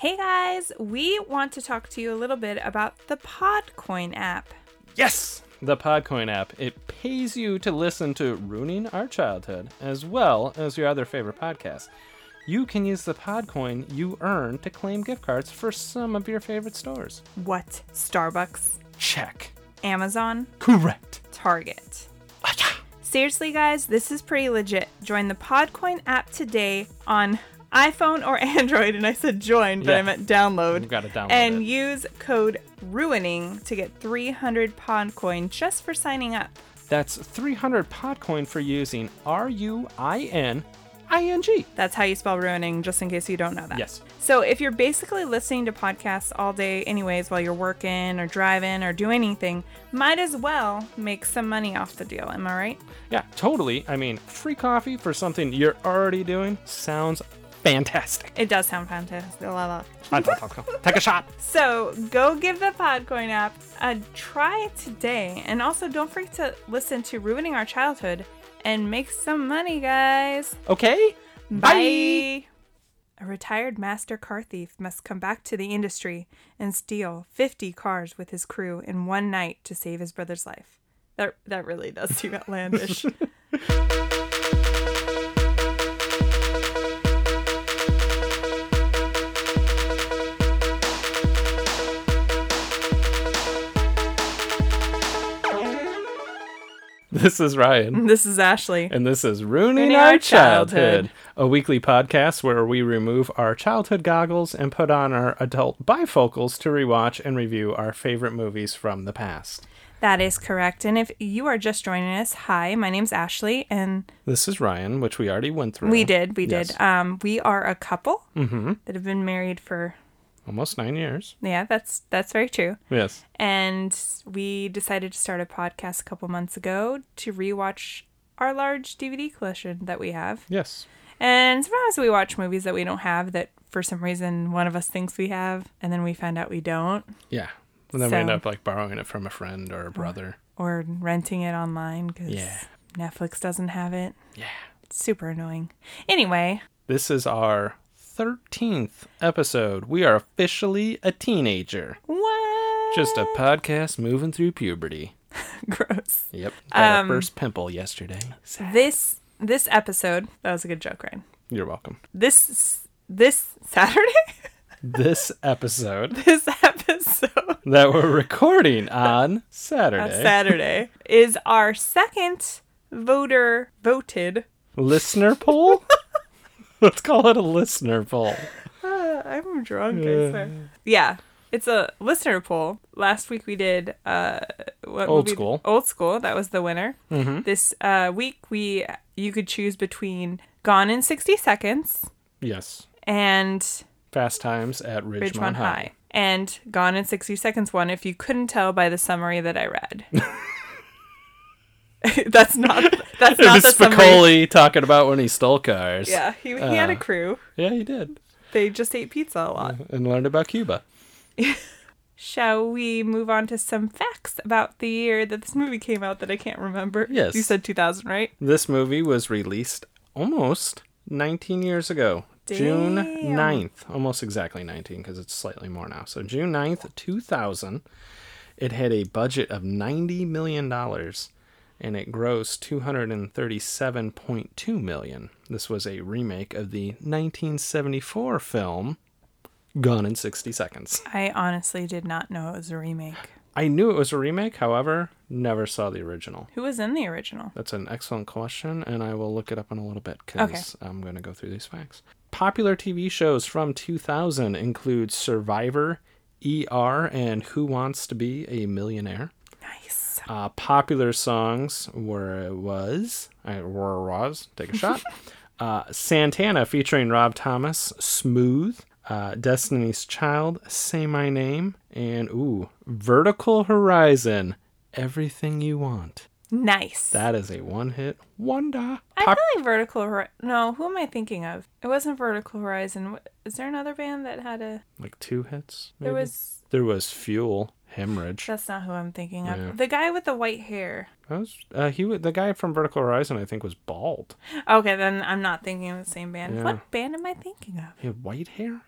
Hey guys, we want to talk to you a little bit about the Podcoin app. Yes! The Podcoin app. It pays you to listen to Ruining Our Childhood as well as your other favorite podcasts. You can use the Podcoin you earn to claim gift cards for some of your favorite stores. What? Starbucks, Check. Amazon, Correct. Target. Seriously, guys, this is pretty legit. Join the Podcoin app today on iPhone or Android. And I said join, but I meant download. You gotta download and it. use code RUINING to get 300 Podcoin just for signing up. That's 300 Podcoin for using R U I N I N G. That's how you spell ruining, just in case you don't know that. Yes. So if you're basically listening to podcasts all day, anyways, while you're working or driving or doing anything, might as well make some money off the deal. Am I right? Yeah, totally. I mean, free coffee for something you're already doing sounds fantastic. It does sound fantastic. La, la. Take a shot. So go give the Podcoin app a try today. And also don't forget to listen to Ruining Our Childhood and make some money, guys. Okay? Bye. A retired master car thief must come back to the industry and steal 50 cars with his crew in one night to save his brother's life. That that really does seem outlandish. This is Ryan. this is Ashley. And this is Ruining Ruining Our Our childhood, Childhood. a weekly podcast where we remove our childhood goggles and put on our adult bifocals to rewatch and review our favorite movies from the past. That is correct. And if you are just joining us, hi, my name's Ashley and This is Ryan, which we already went through. we did, we Yes. did. Um we are a couple Mm-hmm. that have been married for Almost nine years. yeah, that's that's very true. Yes. And we decided to start a podcast a couple months ago to rewatch our large DVD collection that we have. Yes. And sometimes we watch movies that we don't have that for some reason one of us thinks we have, and then we find out we don't, Yeah. And then we end up like borrowing it from a friend or a brother. or renting it online because Yeah. Netflix doesn't have it. Yeah. It's super annoying. Anyway, This is our 13th episode. We are officially a teenager. what? Just a podcast moving through puberty. gross. Yep. Got Um, our first pimple yesterday. This this episode that was a good joke, Ryan. You're welcome. This this Saturday, This episode this episode that we're recording on on Saturday, Saturday is our second voter voted. listener poll. Let's call it a listener poll. Uh, I'm drunk. I swear. Yeah, it's a listener poll. Last week we did uh, what Old movie- School. Old school. That was the winner. Mm-hmm. This uh, week we you could choose between Gone in 60 Seconds Yes. and Fast Times at Ridgemont, Ridgemont High. High. And Gone in 60 Seconds one. if you couldn't tell by the summary that I read. that's not that's It not was the. Spicoli talking about when he stole cars. Yeah, he, he had a Uh. crew. Yeah, he did. They just ate pizza a lot. And learned about Cuba. Shall we move on to some facts about the year that this movie came out that I can't remember? Yes. You said 2000, right? This movie was released almost 19 years ago. June Damn. 9th. Almost exactly 19 because it's slightly more now. So June 9th, 2000. It had a budget of $90 million and it grossed 237.2 million. This was a remake of the 1974 film Gone in 60 Seconds. I honestly did not know it was a remake. I knew it was a remake, however, never saw the original. Who was in the original? That's an excellent question, and I will look it up in a little bit because I'm going to go through these facts. Popular TV shows from 2000 include Survivor, ER, and Who Wants to Be a Millionaire. Nice. Uh, popular songs were was I were was take a shot. uh, Santana featuring Rob Thomas, Smooth, uh, Destiny's Child, Say My Name, and ooh, Vertical Horizon, Everything You Want. Nice. That is a one-hit wonder. I Pop- feel like Vertical Horizon. No, who am I thinking of? It wasn't Vertical Horizon. Is there another band that had a? like two hits. There was. There was Fuel, Hemorrhage. That's not who I'm thinking of. Yeah. The guy with the white hair. That was, uh, he the guy from Vertical Horizon, I think, was bald. Okay, then I'm not thinking of the same band. Yeah. What band am I thinking of? He had white hair.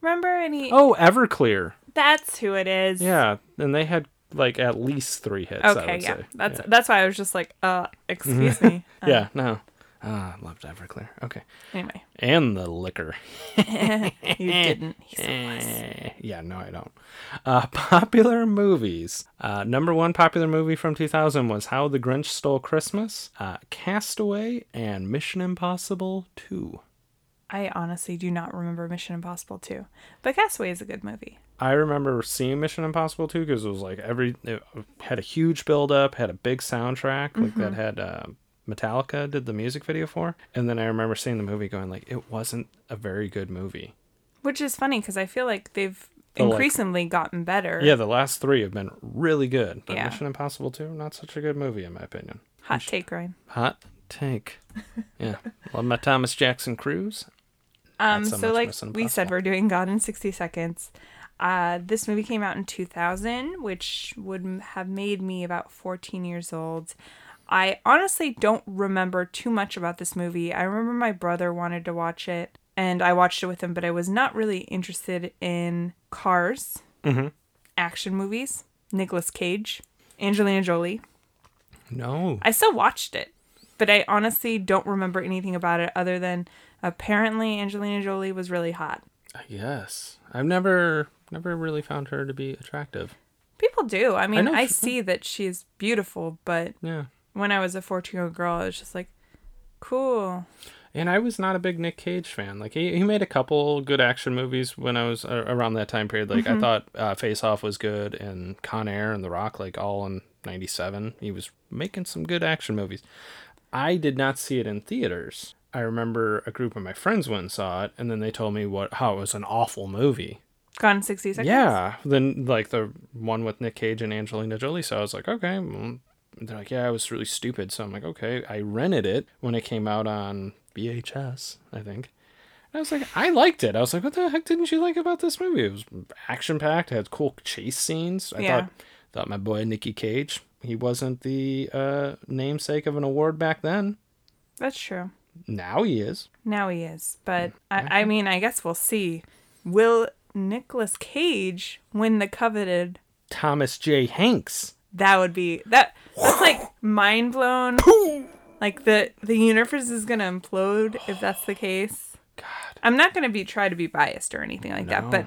Remember any? Oh, Everclear. That's who it is. Yeah, and they had like at least three hits. I Okay, yeah. say. That's yeah. that's why I was just like, uh, excuse me. Uh, yeah no. Ah, I loved Everclear. Okay, Anyway, and the liquor. you didn't. He's so nice. Eh, yeah, no, I don't. Uh, popular movies. Uh, number one popular movie from 2000 was How the Grinch Stole Christmas, uh, Castaway, and Mission Impossible 2. I honestly do not remember Mission Impossible 2, but Castaway is a good movie. I remember seeing Mission Impossible 2 because it was like every, it had a huge build up, had a big soundtrack, like that had uh, Metallica did the music video for. And then I remember seeing the movie going, like, it wasn't a very good movie. Which is funny because I feel like they've The, like- increasingly gotten better. Yeah, the last three have been really good. But Yeah. Mission Impossible 2, not such a good movie, in my opinion. Hot take, Ryan. Hot take. Yeah. Love my Thomas Jackson Cruise. Um, so so, like we said, we're doing Gone in 60 Seconds. Uh, this movie came out in 2000, which would have made me about 14 years old. I honestly don't remember too much about this movie. I remember my brother wanted to watch it, and I watched it with him, but I was not really interested in cars, Mm-hmm. action movies, Nicolas Cage, Angelina Jolie. No. I still watched it, but I honestly don't remember anything about it other than apparently Angelina Jolie was really hot. Yes. I've never never really found her to be attractive. People do. I mean, know I, see that she's beautiful, but Yeah. When I was a 14 year old girl, I was just like, cool. And I was not a big Nick Cage fan. Like he, he made a couple good action movies when I was uh, around that time period. Like I thought uh, Face Off was good, and Con Air and The Rock, like all in '97. He was making some good action movies. I did not see it in theaters. I remember a group of my friends went and saw it, and then they told me what how it was an awful movie. Gone 60 seconds. Yeah. Then like the one with Nick Cage and Angelina Jolie. So I was like, okay. well, they're like, yeah, it was really stupid. So I'm like, okay. I rented it when it came out on VHS, I think. And I was like, I liked it. I was like, what the heck didn't you like about this movie? It was action packed. Had cool chase scenes. I Yeah. thought thought my boy Nicky Cage. He wasn't the uh, namesake of an award back then. That's true. Now he is. Now he is. But I, I mean, I guess we'll see. Will Nicolas Cage win the coveted? Thomas J. Hanks. That would be that. That's like mind blown. Like the the universe is gonna implode if that's the case. God, I'm not gonna be try to be biased or anything like that, but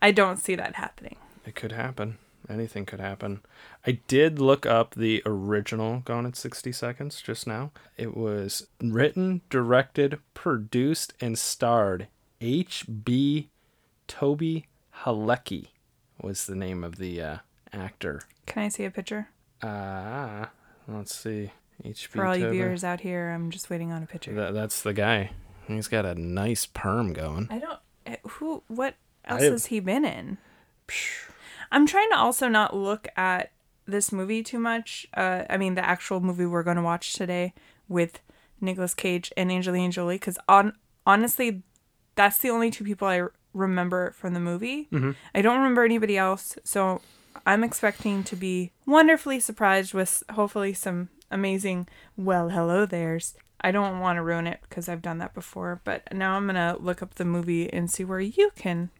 I don't see that happening. It could happen. Anything could happen. I did look up the original Gone in 60 Seconds just now. It was written, directed, produced, and starred H.B. Toby Halicki was the name of the uh, actor. Can I see a picture? Ah, let's see. H.B. For all you viewers out here, I'm just waiting on a picture. That, that's the guy. He's got a nice perm going. I don't. eh, Who? What else I- has he been in? I'm trying to also not look at this movie too much. Uh, I mean, the actual movie we're going to watch today with Nicolas Cage and Angelina Jolie, because on honestly, that's the only two people I remember from the movie. I don't remember anybody else, so I'm expecting to be wonderfully surprised with hopefully some amazing well hello there's. I don't want to ruin it because I've done that before, but now I'm gonna look up the movie and see where you can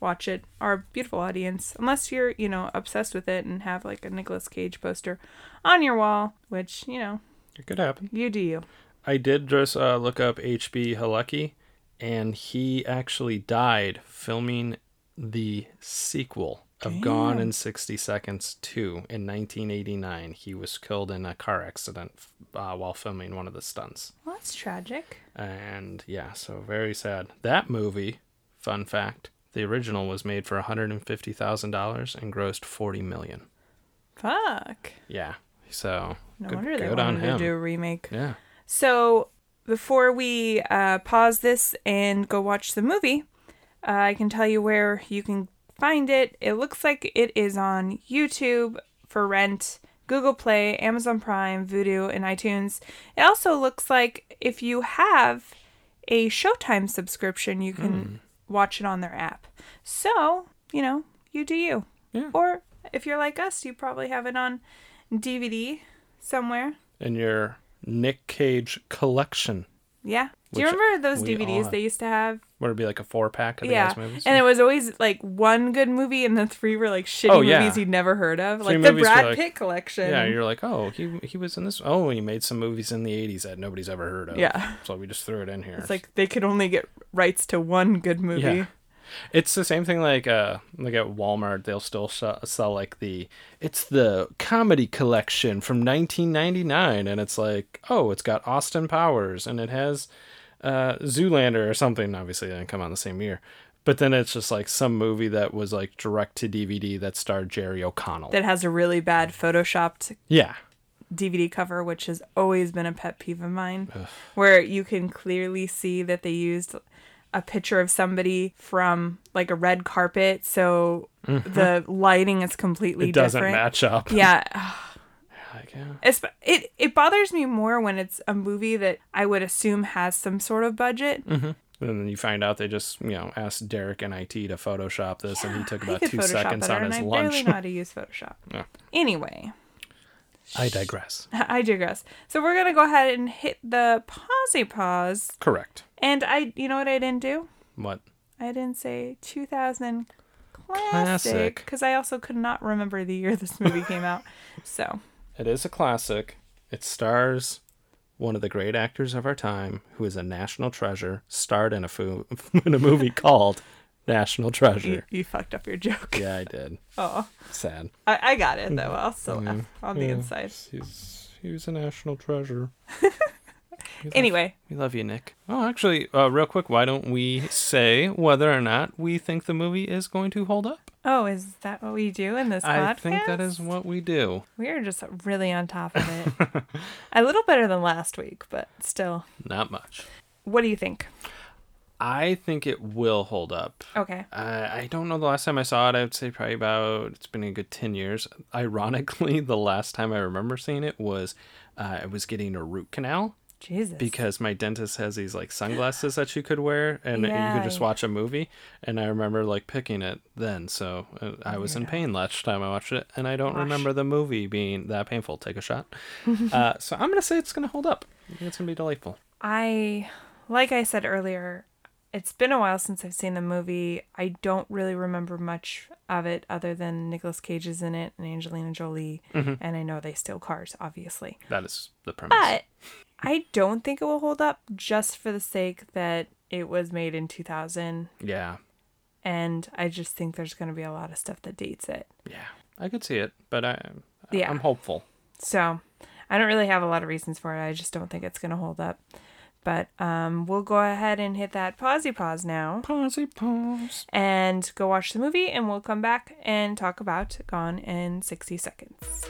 watch it, our beautiful audience. Unless you're, you know, obsessed with it and have like a Nicolas Cage poster on your wall, which, you know, It could happen. you do you. I did just uh, look up H.B. Halicki, and he actually died filming the sequel of Gone in 60 Seconds 2 in 1989. He was killed in a car accident uh, while filming one of the stunts. Well, that's tragic. And yeah, so very sad. That movie, fun fact, the original was made for $150,000 and grossed 40 million. Fuck. Yeah. So No good, wonder they good wanted to do a remake. Yeah. So before we uh, pause this and go watch the movie, uh, I can tell you where you can find it. It looks like it is on YouTube for rent, Google Play, Amazon Prime, Vudu, and iTunes. It also looks like if you have a Showtime subscription, you can hmm. watch it on their app. So, you know, you do you. Yeah. Or if you're like us, you probably have it on DVD somewhere. In your Nick Cage collection. Yeah. Do you remember those DVDs have. they used to have Would it be like a four pack of the yeah, movies? and it was always like one good movie, and the three were like shitty Oh, yeah. movies you'd never heard of, Three like the Brad like- Pitt collection. yeah, you're like, oh, he he was in this. Oh, he made some movies in the '80s that nobody's ever heard of. Yeah. So we just threw it in here. It's like they could only get rights to one good movie. Yeah. It's the same thing like uh like at Walmart they'll still sh- sell like the it's the comedy collection from 1999 and it's like oh it's got Austin Powers and it has uh Zoolander or something obviously didn't come out in the same year but then it's just like some movie that was like direct to DVD that starred Jerry O'Connell. That has a really bad photoshopped yeah. DVD cover, which has always been a pet peeve of mine, where you can clearly see that they used a picture of somebody from like a red carpet, so the lighting is completely Mm-hmm. It doesn't different. match up. Yeah, yeah. it's, it it bothers me more when it's a movie that I would assume has some sort of budget. Mm-hmm. And then you find out they just, you know, asked Derek and IT to Photoshop this and he took about two Photoshop seconds on his I lunch. barely know how to use Photoshop. Yeah. Anyway, I digress. I digress. So we're gonna go ahead and hit the pausey pause. Correct. And I, you know what I didn't do? What? I didn't say 2000 Classic. classic because I also could not remember the year this movie came out. So It is a classic. It stars one of the great actors of our time, who is a national treasure, starred in a fo- in a movie called National Treasure. you fucked up your joke. Yeah, I did. Oh, Sad. I, I got it though. I'll still Yeah. F on the inside. He's he was a national treasure. We love- Anyway, we love you, Nick. Oh, actually, uh, real quick, why don't we say whether or not we think the movie is going to hold up? Oh, is that what we do in this I podcast? think that is what we do. We are just really on top of it. a little better than last week, but still. Not much. What do you think? I think it will hold up. Okay. I I don't know the last time I saw it. I would say probably about it's been a good ten years. Ironically, the last time I remember seeing it was uh, I was getting a root canal Jesus. because my dentist has these like sunglasses that you could wear and you could just watch a movie. And I remember like picking it then. So uh, I was in pain last time I watched it, and I don't Gosh. remember the movie being that painful. Take a shot. uh, so I'm gonna say it's gonna hold up. It's gonna be delightful. I, like I said earlier, it's been a while since I've seen the movie. I don't really remember much of it other than Nicolas Cage is in it and Angelina Jolie, mm-hmm. and I know they steal cars, obviously. That is the premise. But I don't think it will hold up just for the sake that it was made in 2000, yeah, and I just think there's going to be a lot of stuff that dates it. yeah, I could see it, but I Yeah. I'm hopeful. So I don't really have a lot of reasons for it. I just don't think it's going to hold up. But um, we'll go ahead and hit that pausey pause now Pausey pause. and go watch the movie, and we'll come back and talk about Gone in 60 Seconds.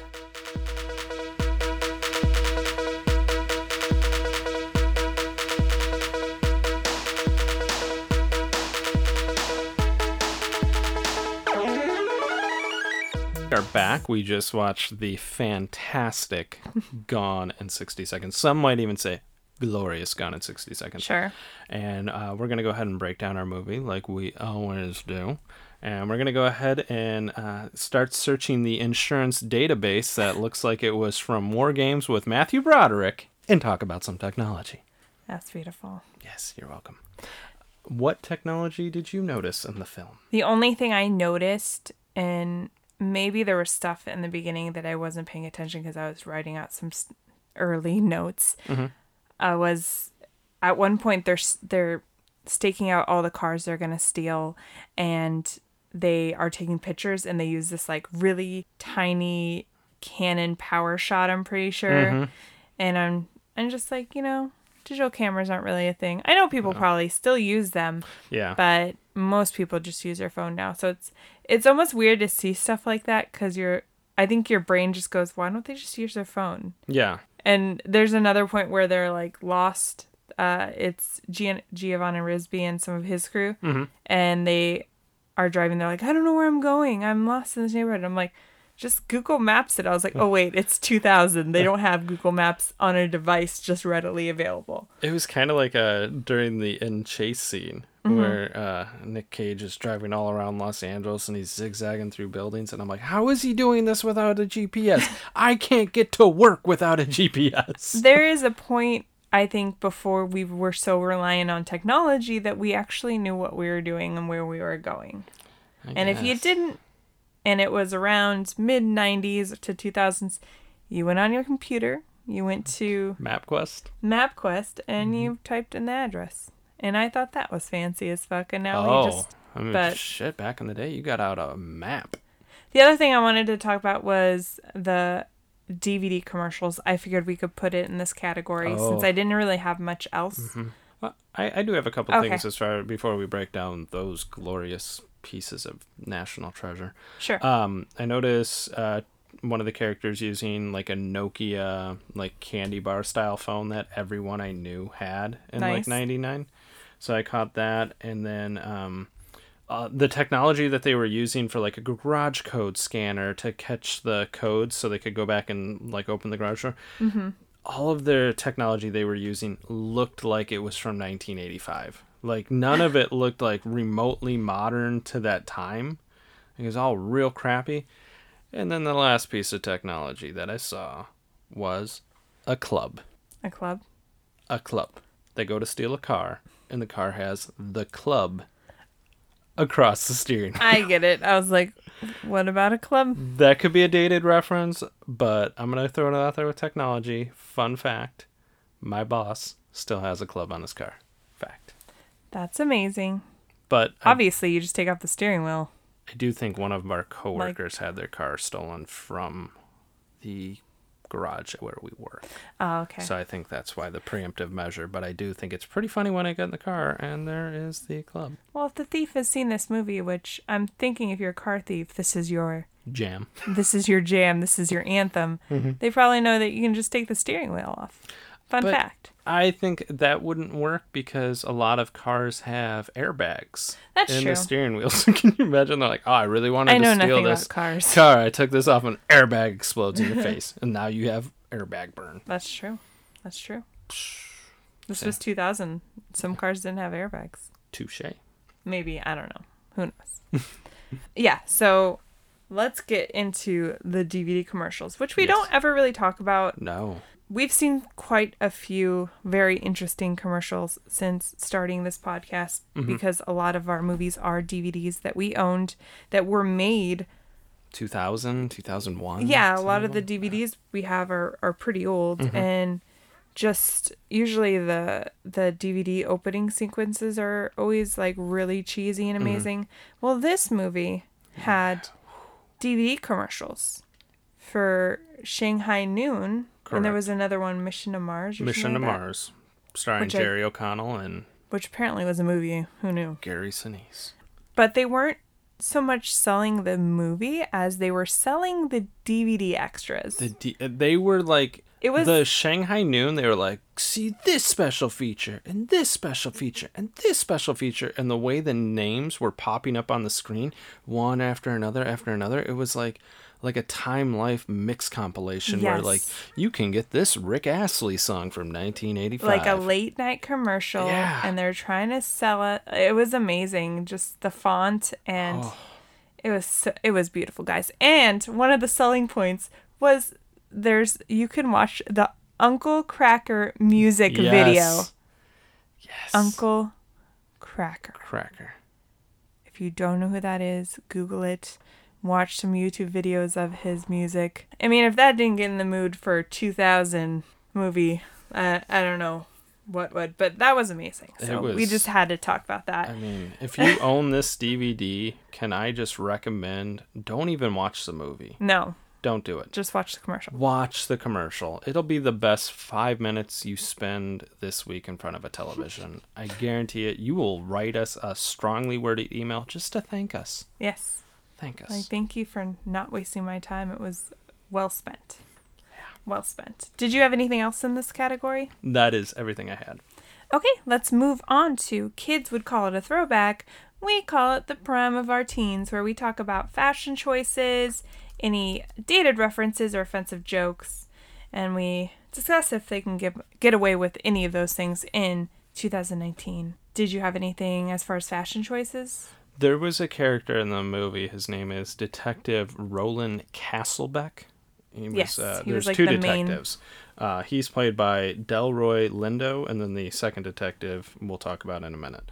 We are back. We just watched the fantastic Gone in 60 Seconds. Some might even say glorious Gone in 60 Seconds. Sure. And uh, we're going to go ahead and break down our movie like we always do. And we're going to go ahead and uh, start searching the insurance database that looks like it was from War Games with Matthew Broderick and talk about some technology. That's beautiful. Yes, you're welcome. What technology did you notice in the film? The only thing I noticed, and maybe there was stuff in the beginning that I wasn't paying attention because I was writing out some early notes, uh, was at one point they're they're staking out all the cars they're gonna steal, and they are taking pictures, and they use this like really tiny Canon PowerShot. I'm pretty sure, and I'm I'm just like you know. Digital cameras aren't really a thing. I know people probably still use them, Yeah. but most people just use their phone now. So it's it's almost weird to see stuff like that because you're. I think your brain just goes, why don't they just use their phone? yeah. And there's another point where they're like lost. Uh, it's Gian- Giovanni Ribisi and some of his crew, and they are driving. They're like, I don't know where I'm going. I'm lost in this neighborhood. I'm like, just Google Maps it. I was like, oh wait, it's 2000. They don't have Google Maps on a device just readily available. It was kind of like uh during the end chase scene Mm-hmm. where uh, Nick Cage is driving all around Los Angeles and he's zigzagging through buildings, and I'm like, how is he doing this without a GPS? I can't get to work without a GPS. there is a point I think before we were so reliant on technology that we actually knew what we were doing and where we were going. I And if you didn't, and it was around mid 90s to 2000s, you went on your computer, you went to MapQuest. MapQuest, and Mm-hmm. you typed in the address. And I thought that was fancy as fuck. And now oh, we just. I mean, but- shit! Back in the day, you got out a map. The other thing I wanted to talk about was the DVD commercials. I figured we could put it in this category since Oh. I didn't really have much else. Well, I, I do have a couple Okay. things as far before we break down those glorious pieces of national treasure. Sure. Um, I notice uh, one of the characters using like a Nokia like candy bar style phone that everyone I knew had in Nice. like '99. So I caught that, and then um, uh, the technology that they were using for like a garage code scanner to catch the codes, so they could go back and like open the garage door. mm-hmm. All of their technology they were using looked like it was from 1985. Like none of it looked like remotely modern to that time. It was all real crappy. And then the last piece of technology that I saw was a club. A club. A club. They go to steal a car, and the car has the club across the steering. Wheel. I get it. I was like, what about a club? That could be a dated reference, but I'm going to throw it out there with technology. Fun fact my boss still has a club on his car. Fact. That's amazing. But I, Obviously, you just take off the steering wheel. I do think one of our coworkers had their car stolen from the garage where we work. Oh, okay. So I think that's why the preemptive measure. But I do think it's pretty funny when I get in the car and there is the club well, if the thief has seen this movie, which I'm thinking if you're a car thief, this is your jam. this is your jam, this is your anthem. Mm-hmm. They probably know that you can just take the steering wheel off. Fun But- fact. I think that wouldn't work because a lot of cars have airbags That's in true. the steering wheel. So can you imagine? They're like, "Oh, I really wanted I know to steal nothing this about cars. car. I took this off, an airbag explodes in your face, and now you have airbag burn." That's true. That's true. This Yeah. was 2000. Some cars didn't have airbags. Touche. Maybe. I don't know. Who knows? yeah. So let's get into the DVD commercials, which we Yes. don't ever really talk about. No. We've seen quite a few very interesting commercials since starting this podcast Mm-hmm. because a lot of our movies are DVDs that we owned that were made 2000, 2001. yeah a lot of the dvds we have are, are pretty old Mm-hmm. and just usually the the dvd opening sequences are always like really cheesy Mm-hmm. and amazing well this movie had dvd commercials for shanghai noon and there was another one mission to mars Mission to like Mars, starring Which I- Jerry O'Connell and which apparently was a movie who knew Gary Sinise. but they weren't so much selling the movie as they were selling the dvd extras The D- uh, they were like It was- the Shanghai Noon. They were like, see this special feature and this special feature and this special feature, and the way the names were popping up on the screen, one after another after another. It was like like a Time Life mix compilation where like you can get this Rick Astley song from 1985. like a late night commercial Yeah. and they're trying to sell it it was amazing just the font and Oh. it was so, it was beautiful guys and one of the selling points was there's you can watch the Uncle Kracker music video Yes. Yes. Uncle Kracker Kracker. if you don't know who that is google it watch some youtube videos of his music i mean if that didn't get in the mood for 2000 movie uh, i don't know what would but that was amazing so we just had to talk about that I mean, if you own this DVD, can I just recommend don't even watch the movie. no Don't do it. just watch the commercial Watch the commercial. It'll be the best five minutes you spend this week in front of a television. I guarantee it. You will write us a strongly worded email just to thank us. yes Thank us. like thank you for not wasting my time it was well spent well spent did you have anything else in this category that is everything I had. Okay, let's move on to kids would call it a throwback. We call it the prime of our teens, where we talk about fashion choices, any dated references or offensive jokes, and we discuss if they can get get away with any of those things in 2019. Did you have anything as far as fashion choices? There was a character in the movie. His name is Detective Roland Castlebeck. He was, Yes, uh, he was there's like two the main- detectives. Uh, he's played by Delroy Lindo, and then the second detective we'll talk about in a minute.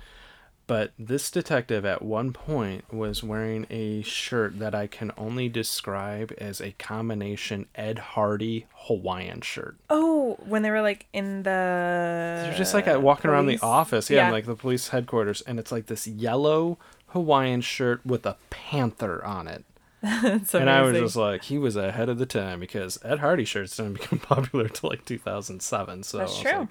But this detective at one point was wearing a shirt that I can only describe as a combination Ed Hardy Hawaiian shirt. Oh, when they were like in the. They're just like walking around the office, yeah, yeah. like the police headquarters, and it's like this yellow Hawaiian shirt with a panther on it. It's And I was just like, he was ahead of the time because Ed Hardy shirts didn't become popular until like 2007. So That's true. like,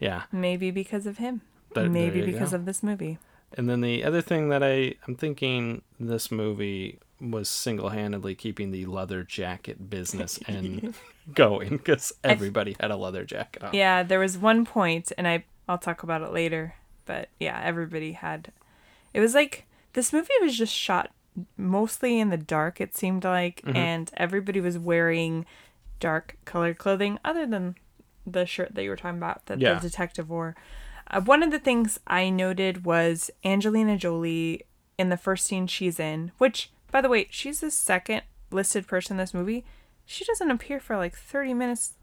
yeah. Maybe because of him. Maybe because go. of this movie. And then the other thing that I I'm thinking this movie was single-handedly keeping the leather jacket business and going because everybody had a leather jacket on. Yeah, there was one point, and I I'll talk about it later. But yeah, everybody had. It was like this movie was just shot mostly in the dark. It seemed like, Mm-hmm. and everybody was wearing dark colored clothing, other than the shirt that you were talking about that Yeah. the detective wore. Uh, one of the things I noted was Angelina Jolie in the first scene she's in, which, by the way, she's the second listed person in this movie. She doesn't appear for like 30 minutes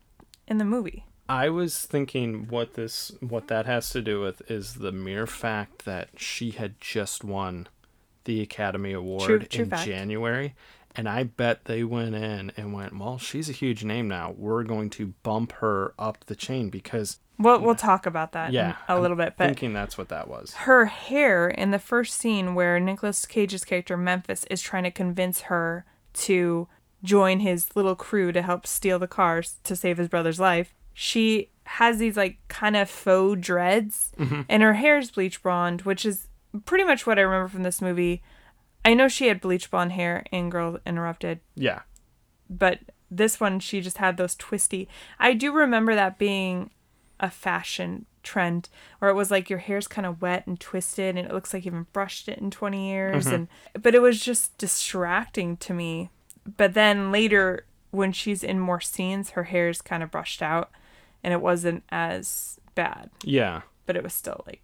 in the movie. I was thinking what this what that has to do with is the mere fact that she had just won the Academy Award true in fact. January. And I bet they went in and went, Well, she's a huge name now. We're going to bump her up the chain because We'll we'll talk about that yeah, a I'm little bit, but thinking that's what that was. her hair in the first scene where Nicolas Cage's character Memphis is trying to convince her to join his little crew to help steal the cars to save his brother's life. She has these like kind of faux dreads mm-hmm. and her hair is bleach blonde, which is pretty much what I remember from this movie. I know she had bleach blonde hair in Girl Interrupted, Yeah. but this one she just had those twisty. I do remember that being a fashion trend where it was like your hair's kind of wet and twisted and it looks like you haven't brushed it in 20 years mm-hmm. and but it was just distracting to me. But then later when she's in more scenes her hair's kind of brushed out and it wasn't as bad, Yeah. but it was still like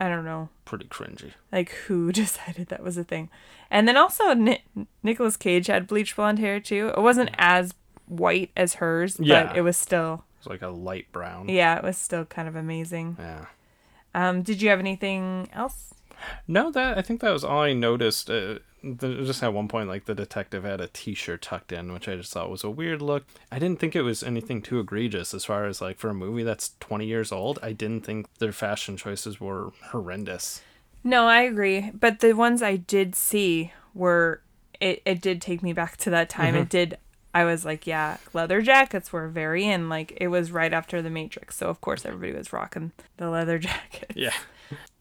I don't know Pretty cringy. like who decided that was a thing. And then also Ni- Nicolas Cage had bleach blonde hair too. It wasn't as white as hers, but Yeah. it was still It's like a light brown. yeah, it was still kind of amazing. Yeah. Um, did you have anything else? No, that I think that was all I noticed. Uh, the, just at one point, like the detective had a T-shirt tucked in, which I just thought was a weird look. I didn't think it was anything too egregious as far as like for a movie that's twenty years old. I didn't think their fashion choices were horrendous. No, I agree. But the ones I did see were it, it did take me back to that time. It did I was like, yeah, leather jackets were very in. Like it was right after the Matrix, so of course everybody was rocking the leather jacket. Yeah.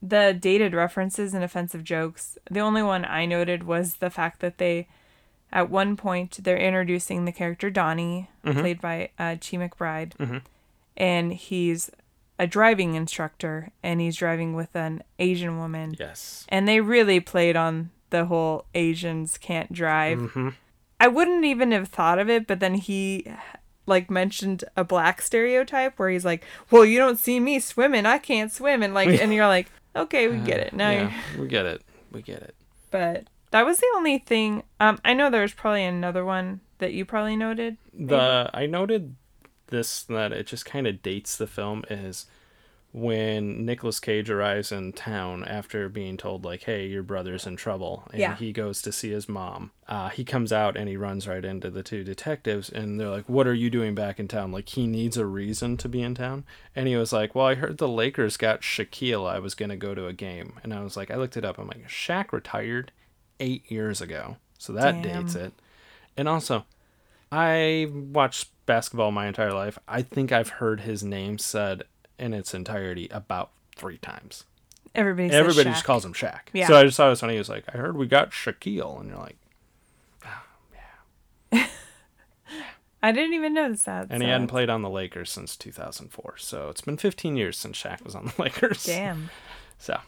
The dated references and offensive jokes the only one i noted was the fact that they at one point they're introducing the character donnie played by uh, chi mcbride and he's a driving instructor and he's driving with an asian woman Yes. and they really played on the whole asians can't drive Mm-hmm. i wouldn't even have thought of it but then he like mentioned a black stereotype where he's like well you don't see me swimming. I can't swim. And like and you're like okay we get it. Now yeah, we get it. We get it. but that was the only thing um i know there was probably another one that you probably noted The I noted this that it just kind of dates the film is when Nicolas Cage arrives in town after being told like, "Hey, your brother's in trouble," and Yeah. he goes to see his mom. Uh, he comes out and he runs right into the two detectives, and they're like, "What are you doing back in town?" Like he needs a reason to be in town, and he was like, "Well, I heard the Lakers got Shaquille. I was gonna go to a game," and I was like, I looked it up. I'm like, Shaq retired eight years ago, so that Damn. dates it. And also, I watched basketball my entire life. I think I've heard his name said in its entirety about three times. everybody says Everybody Shaq. just calls him Shaq. Yeah. So I just thought it was funny. He was like, I heard we got Shaquille. And you're like, oh, "Yeah." i didn't even notice that and he hadn't played on the Lakers since 2004. So it's been 15 years since Shaq was on the Lakers. damn So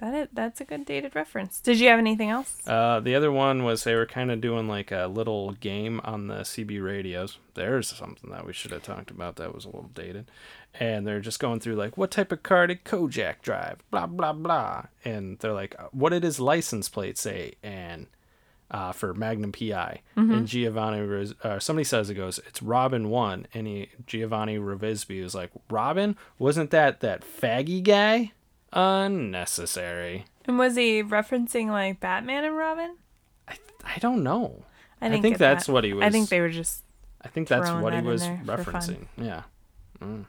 that is, that's a good dated reference did you have anything else uh, the other one was they were kind of doing like a little game on the CB radios. There's something that we should have talked about that was a little dated. And they're just going through like, what type of car did Kojak drive? Blah blah blah. And they're like, what did his license plate say? And uh, for Magnum PI, Mm-hmm. and Giovanni, Riz- uh, somebody says it goes, it's Robin one, and he Giovanni Ribisi is like, Robin, wasn't that that faggy guy? Unnecessary. And was he referencing like Batman and Robin? I I don't know. I, I think that's that. what he was. I think they were just. I think that's what he that in was there for fun. referencing. Yeah. Mm.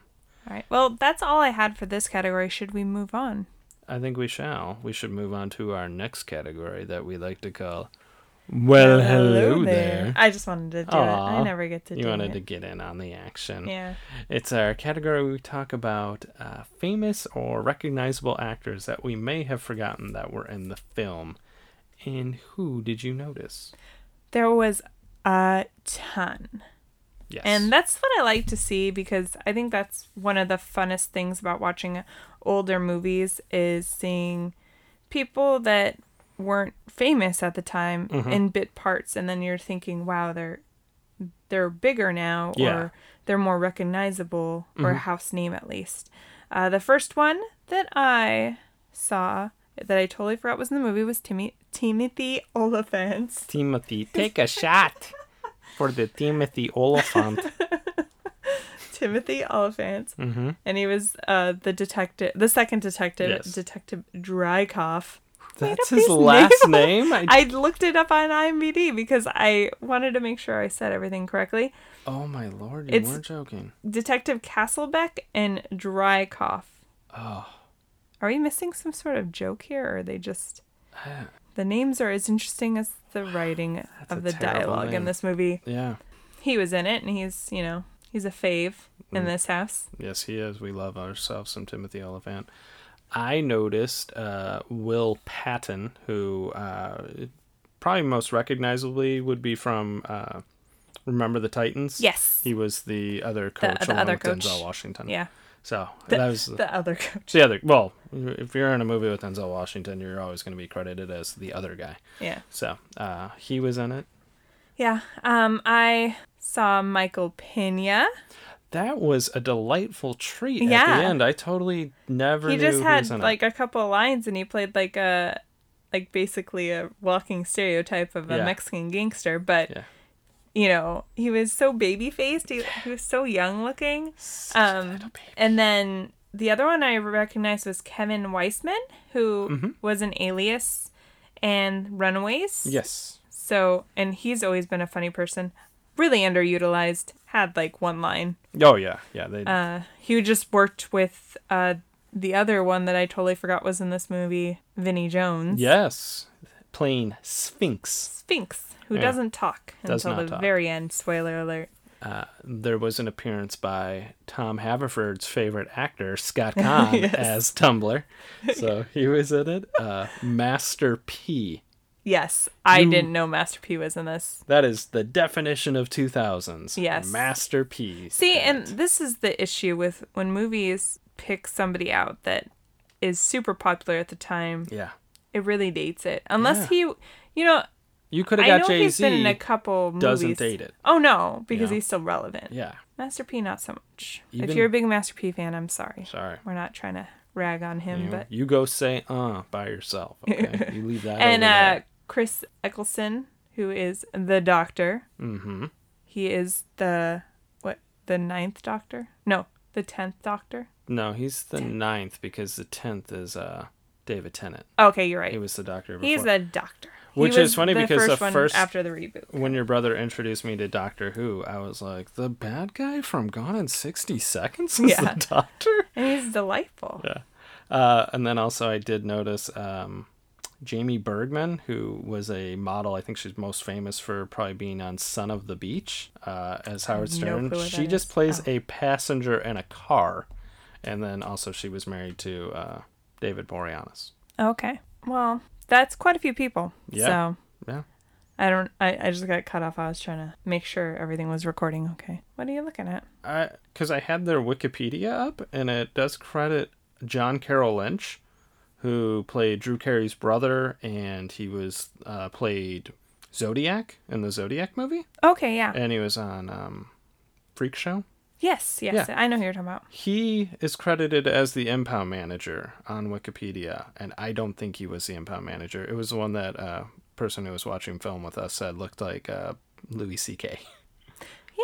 All right. Well, that's all I had for this category. Should we move on? I think we shall. We should move on to our next category that we like to call Well, hello, there. I just wanted to do it. I never get to do it. You wanted it. to get in on the action. Yeah. It's our category where we talk about uh, famous or recognizable actors that we may have forgotten that were in the film. And who did you notice? There was a ton. Yes. And that's what I like to see because I think that's one of the funnest things about watching older movies is seeing people that weren't famous at the time Mm-hmm. in bit parts and then you're thinking, wow, they're they're bigger now Yeah. Mm-hmm. or they're more recognizable or a house name at least. Uh, the first one that I saw that I totally forgot was in the movie was Timmy Timothy Olyphant. Timothy, take a shot for the Timothy Olyphant. Timothy Olyphant, Mm-hmm. and he was uh, the detective, the second detective, Yes. Detective Drycoff. That's up his last names. name? I, I looked it up on IMDb because I wanted to make sure I said everything correctly. oh my lord, you It's- weren't joking. Detective Castlebeck and Drycoff. Oh. Are we missing some sort of joke here, or are they just Ah, the names are as interesting as the writing of the dialogue in this movie? Yeah. He was in it, and he's you know he's a fave Mm. in this house. Yes, he is. We love ourselves some Timothy Olyphant. I noticed uh, Will Patton, who uh, probably most recognizably would be from uh, Remember the Titans. Yes. He was the other coach the along other with coach. Denzel Washington. Yeah. So The, that was the other coach. the other. Well, if you're in a movie with Denzel Washington, you're always going to be credited as the other guy. Yeah. So uh, he was in it. Yeah. Um, I saw Michael Pena. That was a delightful treat at the end. I totally never He knew just he had was in it. like a couple of lines, and he played like a, like basically a walking stereotype of a Yeah. Mexican gangster. But Yeah. you know, he was so baby faced. He, he was so young looking. Um, and then the other one I recognized was Kevin Weisman, who Mm-hmm. was an Alias and Runaways. Yes. So, and he's always been a funny person. Really underutilized. Had like one line. Oh yeah, yeah. They Uh, he just worked with uh the other one that I totally forgot was in this movie, Vinnie Jones. yes, playing Sphinx. Sphinx, who Yeah. doesn't talk Does until the talk. very end. Spoiler alert. Uh, there was an appearance by Tom Haverford's favorite actor, Scott Caan, Yes. as Tumbler. So he was in it. Uh, Master P. Yes, I You- didn't know Master P was in this. That is the definition of 2000s. Yes. Master P. See, in and this is the issue with when movies pick somebody out that is super popular at the time. yeah, It really dates it. Unless Yeah. he, you know, you could have I got know Jay he's been in a couple doesn't movies. date it. Oh no, because know? he's still relevant. Yeah, Master P, not so much. if you're a big Master P fan, I'm sorry. sorry. We're not trying to rag on him, You, but you go say uh by yourself. Okay, you leave that. and uh. Chris Eccleston, who is the Doctor. Mm-hmm. He is the what? The ninth Doctor? No, the tenth Doctor. No, he's the ninth because the tenth is uh David Tennant. Okay, you're right. He was the doctor before. He's the Doctor. Which is funny because the one first- after the reboot. when your brother introduced me to Doctor Who, I was like, the bad guy from Gone in 60 Seconds is Yeah. the Doctor? And he's delightful. Yeah. Uh, and then also, I did notice um, Jaime Bergman, who was a model. I think she's most famous for probably being on Son of the Beach as Howard Stern. what she just is. plays Oh. a passenger in a car. And then also, she was married to uh, David Boreanaz. Okay. Well, that's quite a few people. Yeah. So Yeah. I don't. I, I just got cut off. I was trying to make sure everything was recording. Okay. What are you looking at? I because I had their Wikipedia up, and it does credit John Carroll Lynch, who played Drew Carey's brother, and he was uh, played Zodiac in the Zodiac movie, Okay. Yeah. and he was on um, Freak Show. Yes. Yes. Yeah. I know who you're talking about. He is credited as the impound manager on Wikipedia, and I don't think he was the impound manager. It was the one that uh, person who was watching film with us said looked like uh, Louis C.K.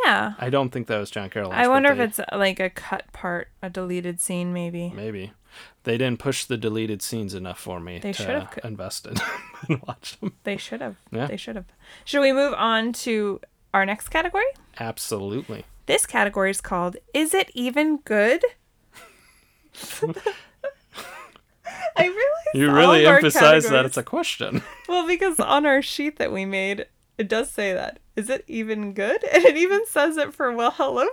Yeah. I don't think that was John Carroll. I wonder if it's like a cut part, a deleted scene, maybe. maybe they didn't push the deleted scenes enough for me They to should've c- invest in and watch them. They should have. Yeah. They should have. Should we move on to our next category? Absolutely. This category is called Is It Even Good? I realize You really emphasize that it's a question. Well, because on our sheet that we made, it does say that. Is it even good? And it even says it for well, hello.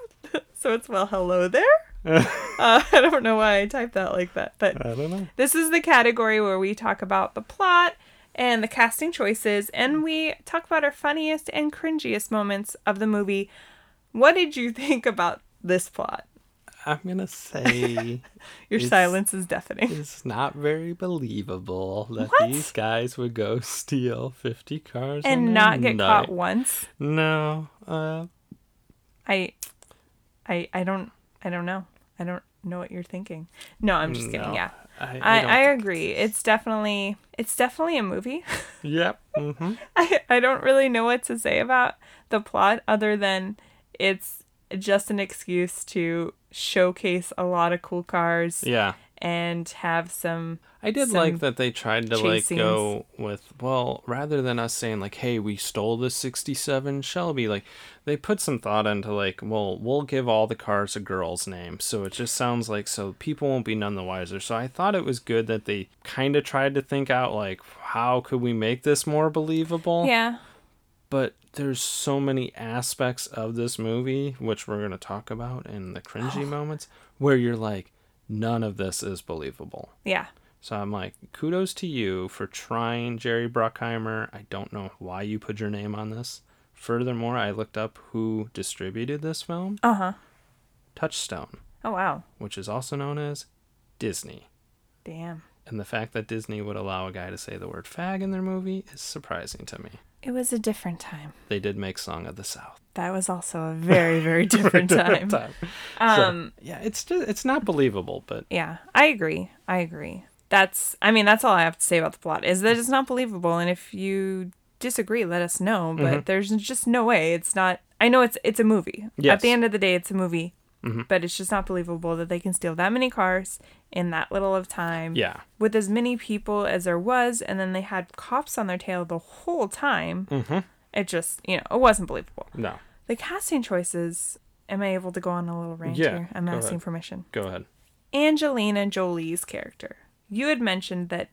so it's well, hello there. uh, I don't know why I typed that like that, but I don't know. this is the category where we talk about the plot and the casting choices, and we talk about our funniest and cringiest moments of the movie. What did you think about this plot? I'm gonna say Your silence is deafening. it's not very believable that What? these guys would go steal 50 cars And not get night. caught once. No. Uh, I, I, I don't, I don't know. I don't know what you're thinking. No, I'm just kidding. Yeah, I, I, I, I agree. It's definitely, it's definitely a movie. Yep. hmm I, I don't really know what to say about the plot other than it's just an excuse to showcase a lot of cool cars Yeah. And have some I did some like that they tried to like chase go with well, rather than us saying like, "Hey, we stole the '67 Shelby," like they put some thought into like, well, we'll give all the cars a girl's name, so it just sounds like so people won't be none the wiser. So I thought it was good that they kind of tried to think out like, how could we make this more believable? yeah But there's so many aspects of this movie, which we're gonna talk about in the cringy oh. moments, where you're like, none of this is believable. yeah So I'm like, kudos to you for trying Jerry Bruckheimer. I don't know why you put your name on this. Furthermore, I looked up who distributed this film uh-huh Touchstone, oh wow which is also known as Disney. damn And the fact that Disney would allow a guy to say the word fag in their movie is surprising to me. it was a different time They did make Song of the South. That was also a very very different time Time. um Yeah, it's just it's not believable, but Yeah, I agree. I agree. That's I mean, that's all I have to say about the plot is that it's not believable and if you disagree, let us know, but Mm-hmm. there's just no way it's not I know it's it's a movie. At the end of the day it's a movie. Mm-hmm. But it's just not believable that they can steal that many cars in that little of time yeah. with as many people as there was and then they had cops on their tail the whole time. Mm-hmm. It just, you know, it wasn't believable. No. The casting choices Am I able to go on a little rant Yeah, here? I'm asking ahead. permission. Go ahead. Angelina Jolie's character. You had mentioned that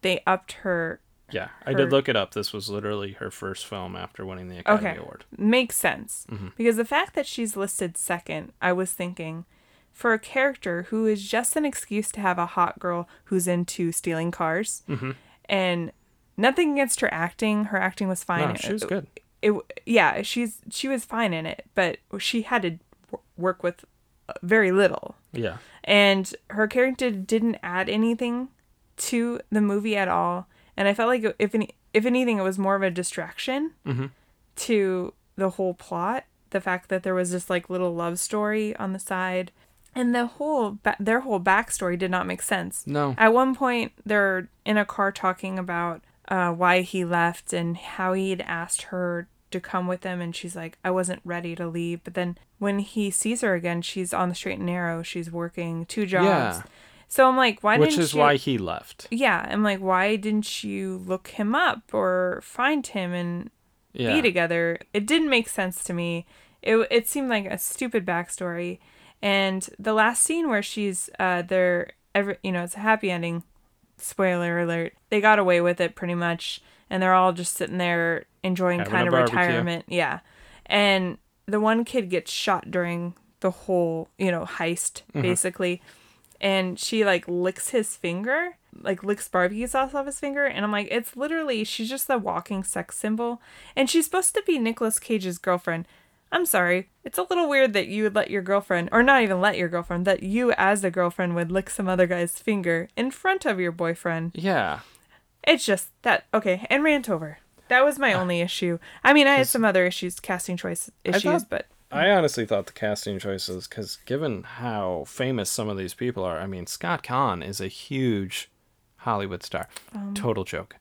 they upped her. Yeah, I did look it up. This was literally her first film after winning the Academy Okay. Award. Makes sense. Mm-hmm. Because the fact that she's listed second, I was thinking, for a character who is just an excuse to have a hot girl who's into stealing cars, Mm-hmm. and nothing against her acting, her acting was fine. No, she was good. it yeah she's she was fine in it but she had to work with uh, very little Yeah. and her character didn't add anything to the movie at all and i felt like if any if anything it was more of a distraction Mhm. to the whole plot the fact that there was this like little love story on the side and the whole ba- their whole backstory did not make sense No. at one point, they're in a car talking about uh, why he left and how he'd asked her to come with him, and she's like, "I wasn't ready to leave." But then when he sees her again, she's on the straight and narrow. She's working two jobs. Yeah. So I'm like, why Which didn't is you? why he left. Yeah, I'm like, why didn't you look him up or find him and Yeah. be together. It didn't make sense to me. It it seemed like a stupid backstory. And the last scene where she's uh they're every you know, it's a happy ending. Spoiler alert. They got away with it pretty much and they're all just sitting there enjoying Having kind of barbecue. retirement. Yeah. And the one kid gets shot during the whole, you know, heist Mm-hmm. basically. And she like licks his finger, like licks barbecue sauce off his finger, and I'm like, it's literally she's just a walking sex symbol, and she's supposed to be Nicolas Cage's girlfriend. I'm sorry, it's a little weird that you would let your girlfriend, or not even let your girlfriend, that you as a girlfriend would lick some other guy's finger in front of your boyfriend. Yeah. It's just that okay, and rant over. That was my only issue. I mean, I had some other issues, casting choice issues, thought- but I honestly thought the casting choices, because given how famous some of these people are, I mean, Scott Caan is a huge Hollywood star. Um. Total joke.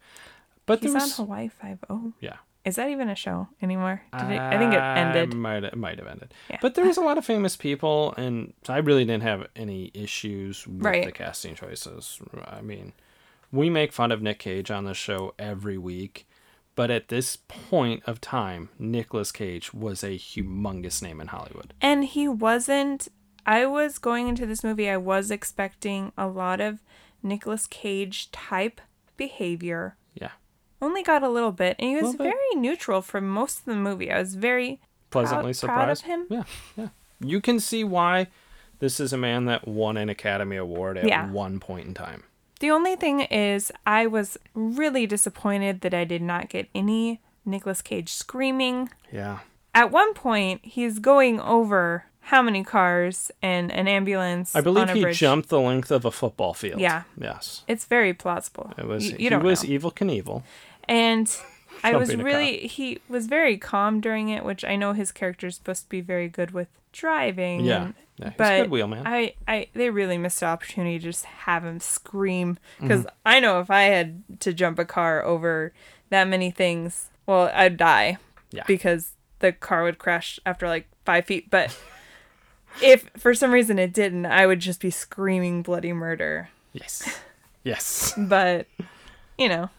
But He's there on was, Hawaii Five O. yeah. Is that even a show anymore? Did it, I think it ended. Might it might have ended. Yeah. But there was a lot of famous people, and I really didn't have any issues with Right. the casting choices. I mean, we make fun of Nick Cage on the show every week, but at this point of time, Nicolas Cage was a humongous name in Hollywood. And he wasn't. I was going into this movie. I was expecting a lot of Nicolas Cage type behavior. Only got a little bit, and he was very neutral for most of the movie. I was very Pleasantly proud, proud of surprised. him. Yeah, yeah. You can see why this is a man that won an Academy Award at Yeah. one point in time. The only thing is, I was really disappointed that I did not get any Nicolas Cage screaming. Yeah. At one point, he's going over how many cars and an ambulance. I believe he bridge. jumped the length of a football field. Yeah. Yes. It's very plausible. It was You, you he was know. Evel Knievel. And I was really he was very calm during it, which I know his character is supposed to be very good with driving. Yeah. and- Yeah, he's a but good wheelman. I, I they really missed the opportunity to just have him scream Mm-hmm. because I know if I had to jump a car over that many things, well, I'd die Yeah. because the car would crash after like five feet. But if for some reason it didn't, I would just be screaming bloody murder. Yes. Yes. But you know,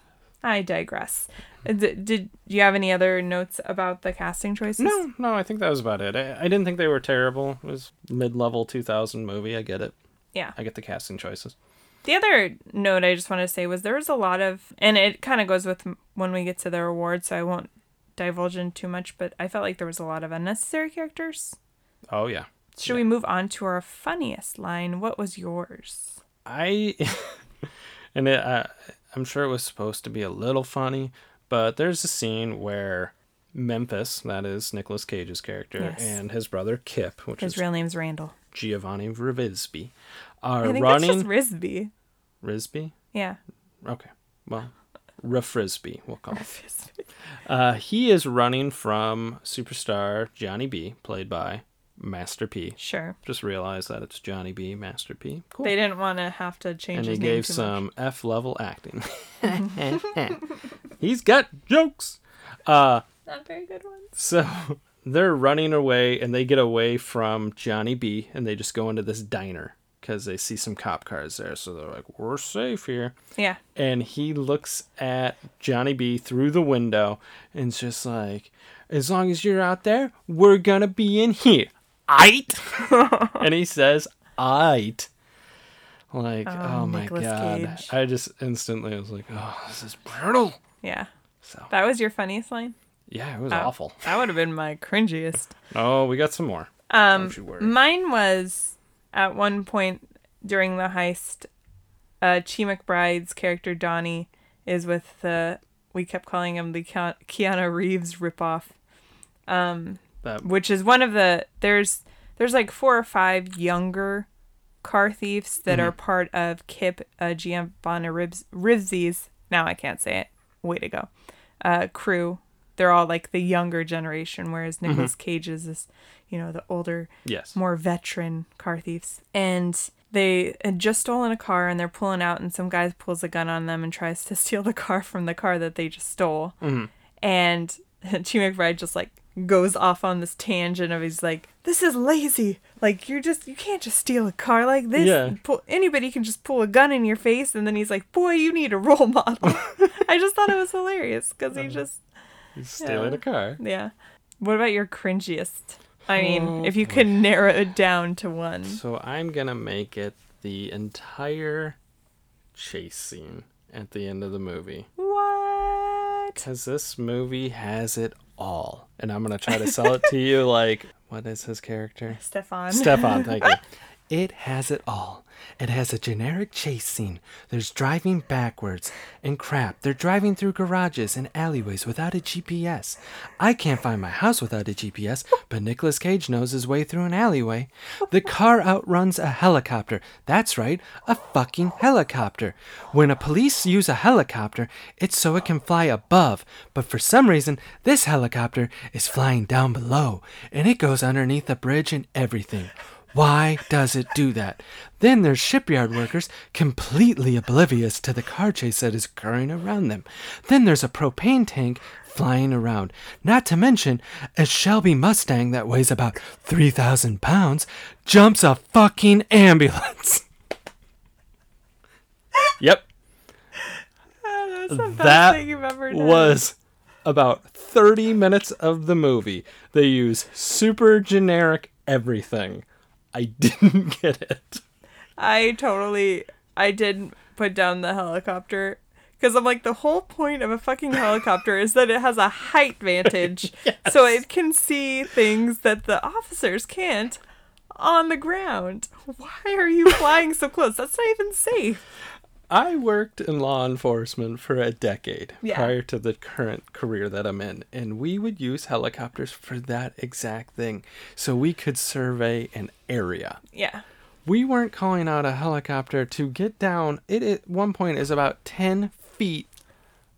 I digress. D- did you have any other notes about the casting choices? No, no, I think that was about it. I, I didn't think they were terrible. It was mid-level 2000 movie. I get it. Yeah. I get the casting choices. The other note I just wanted to say was there was a lot of, and it kind of goes with when we get to the awards, so I won't divulge in too much, but I felt like there was a lot of unnecessary characters. Oh yeah. Should we move on to our funniest line? What was yours? I and it, uh, I'm sure it was supposed to be a little funny, but there's a scene where Memphis, that is Nicolas Cage's character, Yes. and his brother Kip, which His is real name's Randall. Giovanni Ribisby, are I think running. that's just Risby. Risby? Yeah. Okay. Well, Rafrisby, we'll call it. Uh, he is running from superstar Johnny B, played by Master P. Sure. Just realize that it's Johnny B, Master P. Cool. They didn't want to have to change and he his name gave too some F level acting. He's got jokes. Uh. Not very good ones. so they're running away and they get away from Johnny B and they just go into this diner because they see some cop cars there. So they're like, we're safe here. Yeah. And he looks at Johnny B through the window and it's just like, as long as you're out there, we're gonna be in here. Aight. and he says, Aight. Like, oh, Oh, my Nicolas god. Cage. I just instantly was like, oh, this is brutal. Yeah. So That was your funniest line? yeah, it was Oh, awful. That would have been my cringiest. Oh, we got some more. Um, Don't you worry. mine was at one point during the heist. Uh, Chi McBride's character Donnie is with the. We kept calling him the Keanu Keanu Reeves ripoff, That which is one of the there's there's like four or five younger car thieves that Mm-hmm. are part of Kip uh, Giovanna Ribs Rivsy's. Now I can't say it. Way to go. Uh, crew. They're all like the younger generation, whereas Mm-hmm. Nicolas Cage is this, you know, the older yes. more veteran car thieves. And they had just stolen a car and they're pulling out, and some guy pulls a gun on them and tries to steal the car from the car that they just stole. And Chi McBride just like goes off on this tangent of he's like, "This is lazy. Like you're just you can't just steal a car like this. Yeah. Pull, anybody can just pull a gun in your face." And then he's like, "Boy, you need a role model." I just thought it was hilarious because he um, just He's stealing Yeah. a car. yeah. What about your cringiest? I mean, Oh, if you could narrow it down to one. So I'm gonna make it the entire chase scene at the end of the movie. What? Because this movie has it all. And I'm going to try to sell it to you like, what is his character? Stefan. Stefan, thank you. It has it all. It has a generic chase scene. There's driving backwards. And crap, they're driving through garages and alleyways without a GPS. I can't find my house without a GPS, but Nicolas Cage knows his way through an alleyway. The car outruns a helicopter. That's right, a fucking helicopter. When a police use a helicopter, it's so it can fly above, but for some reason, this helicopter is flying down below, and it goes underneath the bridge and everything. Why does it do that? Then there's shipyard workers completely oblivious to the car chase that is occurring around them. Then there's a propane tank flying around. Not to mention, a Shelby Mustang that weighs about 3,000 pounds jumps a fucking ambulance. yep. That's the best That thing you've ever done. was about 30 minutes of the movie. They use super generic everything. I didn't get it. I totally I did put down the helicopter because I'm like the whole point of a fucking helicopter is that it has a height vantage so it can see things that the officers can't on the ground. Why are you flying so close? That's not even safe. I worked in law enforcement for a decade Yeah. prior to the current career that I'm in, and we would use helicopters for that exact thing. So we could survey an area. Yeah. We weren't calling out a helicopter to get down. It at one point is about 10 feet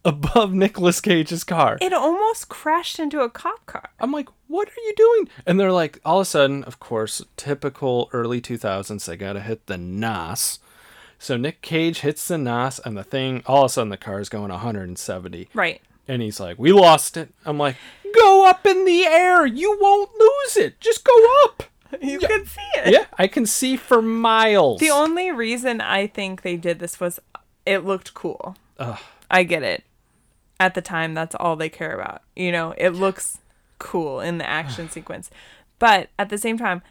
above Nicolas Cage's car. It almost crashed into a cop car. I'm like, what are you doing? And they're like, all of a sudden, of course, typical early 2000s, they gotta hit the NOS. So Nick Cage hits the NOS, and the thing, all of a sudden, the car is going 170. Right. And he's like, we lost it. I'm like, go up in the air. You won't lose it. Just go up. You can see it. Yeah, I can see for miles. The only reason I think they did this was it looked cool. Ugh. I get it. At the time, that's all they care about. You know, it looks cool in the action sequence. But at the same time,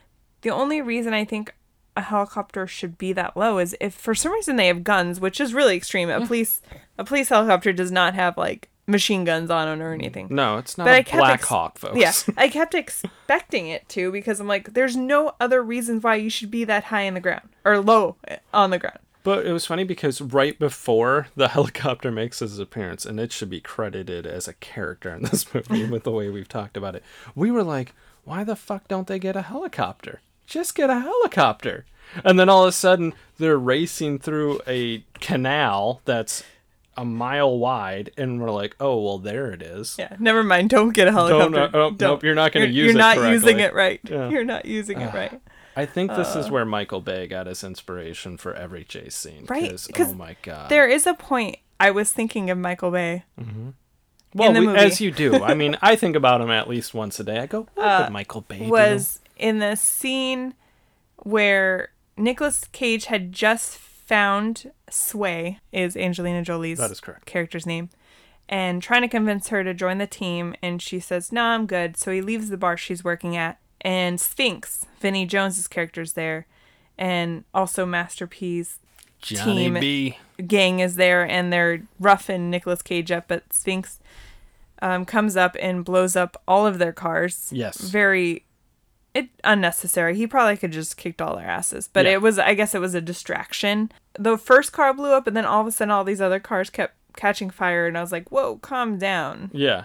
the only reason I think a helicopter should be that low is if for some reason they have guns, which is really extreme. A police a police helicopter does not have like machine guns on it or anything. no, it's not But a I kept Black ex- Hawk, folks. Yeah, I kept expecting it to because I'm like, there's no other reasons why you should be that high in the ground or low eh, on the ground. But it was funny because right before the helicopter makes his appearance, and it should be credited as a character in this movie with the way we've talked about it, we were like, why the fuck don't they get a helicopter? Just get a helicopter. And then all of a sudden, they're racing through a canal that's a mile wide, and we're like, oh, well, there it is. Yeah, never mind. Don't get a helicopter. uh, oh, nope, you're not gonna You're- use You're it not correctly. using it right. Yeah. You're not using it right. I think this is where Michael Bay got his inspiration for every chase scene. Right? Cause, Oh my god. There is a point I was thinking of Michael Bay. Well, the we- as you do. I mean, I think about him at least once a day. I go, what did Michael Bay do? Uh, was in the scene where Nicolas Cage had just found Sway is Angelina Jolie's That is correct. character's name and trying to convince her to join the team and she says no I'm good so he leaves the bar she's working at and Sphinx Vinnie Jones's character's there and also Master P's Johnny team- B. gang is there and they're roughing Nicolas Cage up, but Sphinx um, comes up and blows up all of their cars. Yes. Very it unnecessary. He probably could just kicked all their asses, but Yeah. it was I guess it was a distraction. The first car blew up and then all of a sudden all these other cars kept catching fire and I was like, "Whoa, calm down. Yeah.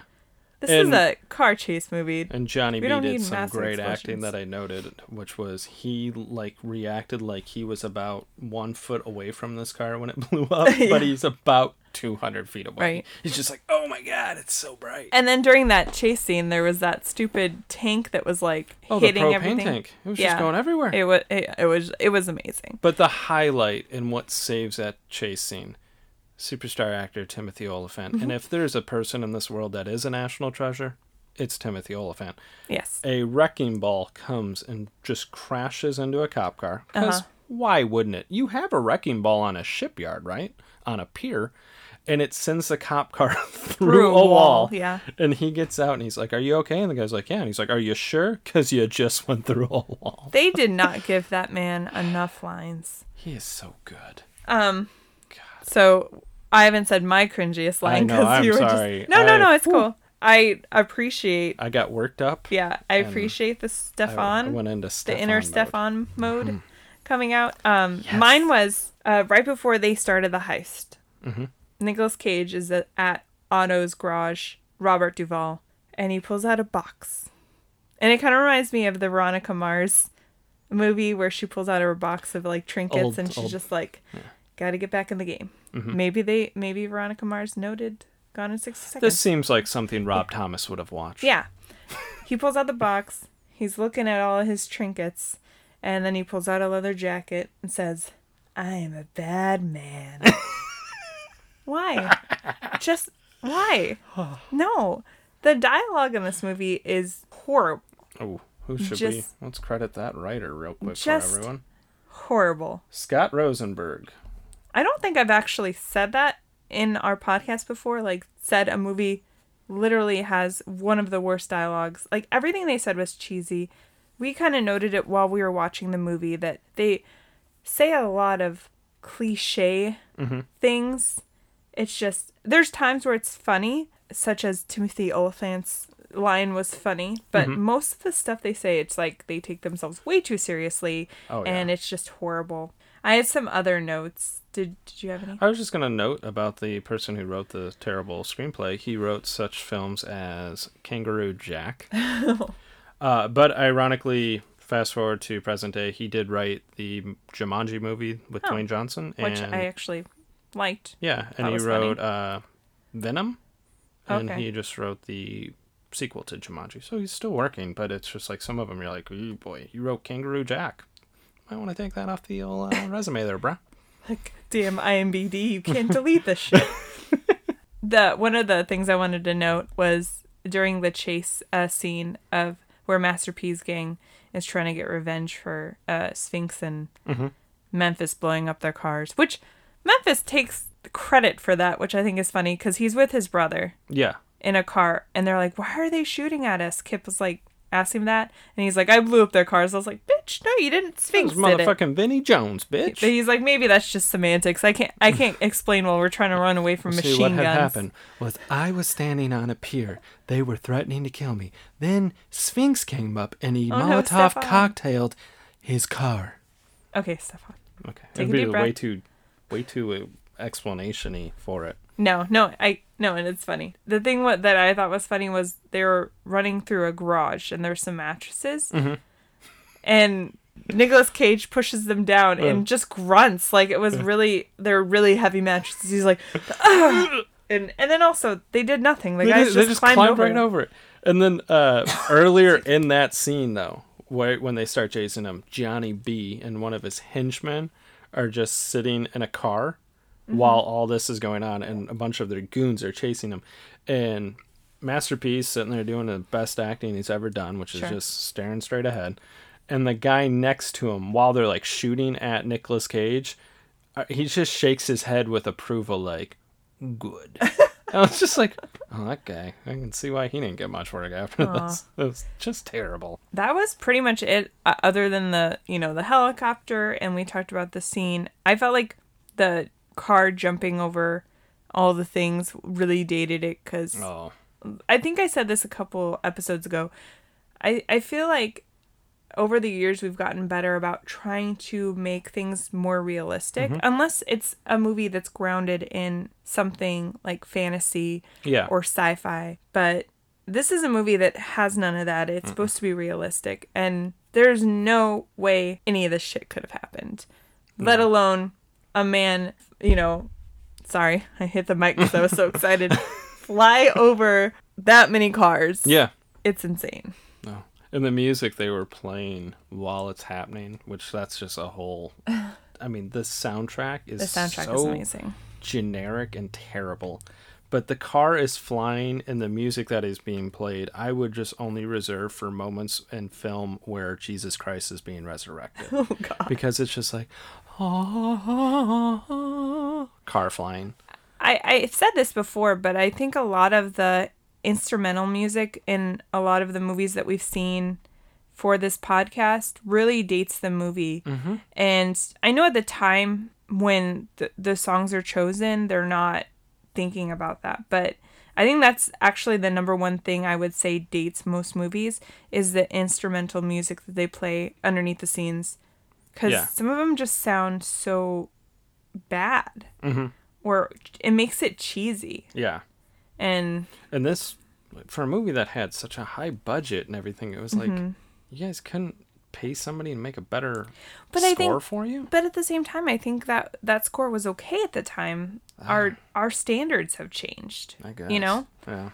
This is a car chase movie." And Johnny We B did some great acting that I noted, which was he like reacted like he was about one foot away from this car when it blew up, but he's about two hundred feet away. Right. He's just like, oh my god, it's so bright. And then during that chase scene, there was that stupid tank that was like oh, the hitting propane everything. tank. It was Yeah. just going everywhere. It was it, it was it was amazing. But the highlight and what saves that chase scene, superstar actor Timothy Olyphant. Mm-hmm. And if there's a person in this world that is a national treasure, it's Timothy Olyphant. Yes. A wrecking ball comes and just crashes into a cop car. Because Uh-huh. why wouldn't it? You have a wrecking ball on a shipyard, right? On a pier. And it sends the cop car through, a wall. Yeah. And he gets out and he's like, Are you okay? And the guy's like, Yeah. And he's like, Are you sure? Because you just went through a wall. They did not give that man enough lines. He is so good. Um, so I haven't said my cringiest line I'm you were sorry. just no, no, I- no. It's cool. I appreciate. I got worked up. Yeah, I appreciate the I, Stefan, I went into the Stefan inner mode. Stefan mode coming out. Um, mine was uh, right before they started the heist. Mm-hmm. Nicolas Cage is at, at Otto's garage, Robert Duvall, and he pulls out a box, and it kind of reminds me of the Veronica Mars movie where she pulls out her box of like trinkets Old- and she's old- just like, "Got to get back in the game." Mm-hmm. Maybe they, maybe Veronica Mars noted Gone in sixty seconds. This seems like something Rob Thomas would have watched. Yeah. He pulls out the box. He's looking at all of his trinkets. And then he pulls out a leather jacket and says, I am a bad man. why? Just why? No. The dialogue in this movie is horrible. Oh, who should we? Let's credit that writer real quick Just- for everyone. Horrible. Scott Rosenberg. I don't think I've actually said that in our podcast before. Like, said a movie literally has one of the worst dialogues. Like, everything they said was cheesy. We kind of noted it while we were watching the movie that they say a lot of cliche mm-hmm. things. It's just, there's times where it's funny, such as Timothy Olyphant's line was funny, but mm-hmm. most of the stuff they say, it's like they take themselves way too seriously Oh, yeah. and it's just horrible. I had some other notes. Did Did you have any? I was just going to note about the person who wrote the terrible screenplay. He wrote such films as Kangaroo Jack. uh, but ironically, fast forward to present day, he did write the Jumanji movie with Oh, Dwayne Johnson. And, Which I actually liked. yeah, and he wrote uh, Venom. And Okay. he just wrote the sequel to Jumanji. So he's still working, but it's just like some of them you're like, ooh boy, you wrote Kangaroo Jack. Might want to take that off the old uh, resume there, bruh. Like, damn IMBD, you can't delete this shit. the one of the things I wanted to note was during the chase uh, scene of where Master P's gang is trying to get revenge for uh, Sphinx and Memphis blowing up their cars, which Memphis takes credit for that, which I think is funny because he's with his brother Yeah. in a car and they're like, Why are they shooting at us? Kip was like, asked him that and he's like, I blew up their cars. I was like, Bitch, no, you didn't. That Sphinx was did it. motherfucking Vinnie Jones, bitch. But he's like, maybe that's just semantics. I can't I can't explain while we're trying to run away from machine See what guns. had happened was I was standing on a pier. They were threatening to kill me. Then Sphinx came up and he Oh, Molotov Stefan. cocktailed his car. Okay, Stefan. Okay, Take it'd a be deep way too, way too uh, explanation-y for it. No, no, I no, and it's funny. The thing what that I thought was funny was they were running through a garage and there's some mattresses, Mm-hmm. and Nicolas Cage pushes them down and just grunts like it was really they're really heavy mattresses. He's like, "Ugh." and and then also they did nothing. The They guys just, just, they just climbed, climbed, over. right over it. And then uh, earlier in that scene, though, where, when they start chasing him, Johnny B and one of his henchmen are just sitting in a car Mm-hmm. while all this is going on, and a bunch of their goons are chasing him. And Master P's sitting there doing the best acting he's ever done, which is Sure. just staring straight ahead. And the guy next to him, while they're like shooting at Nicolas Cage, uh, he just shakes his head with approval, like, good. I was just like, oh, that guy. I can see why he didn't get much work after this. It was just terrible. that was pretty much it uh, other than the you know the helicopter and we talked about the scene i felt like the car jumping over all the things really dated it because Oh, i think i said this a couple episodes ago. I i feel like over the years we've gotten better about trying to make things more realistic mm-hmm. unless it's a movie that's grounded in something like fantasy yeah. or sci-fi. But this is a movie that has none of that. It's supposed to be realistic and there's no way any of this shit could have happened let alone a man you know sorry i hit the mic because i was so excited fly over that many cars yeah. it's insane No. And the music they were playing while it's happening, which that's just a whole. I mean, the soundtrack is the soundtrack so is amazing generic and terrible. But the car is flying and the music that is being played, I would just only reserve for moments in film where Jesus Christ is being resurrected. oh god because it's just like car flying. I, I've said this before, but I think a lot of the instrumental music in a lot of the movies that we've seen for this podcast really dates the movie. Mm-hmm. And I know at the time when the, the songs are chosen, they're not thinking about that. But I think that's actually the number one thing I would say dates most movies is the instrumental music that they play underneath the scenes. Because Yeah. some of them just sound so bad Mm-hmm. or it makes it cheesy Yeah. and And this, for a movie that had such a high budget and everything, it was like, you guys couldn't pay somebody and make a better But I score think- for you? but at the same time i think that that score was okay at the time our our standards have changed I guess. you know Yeah.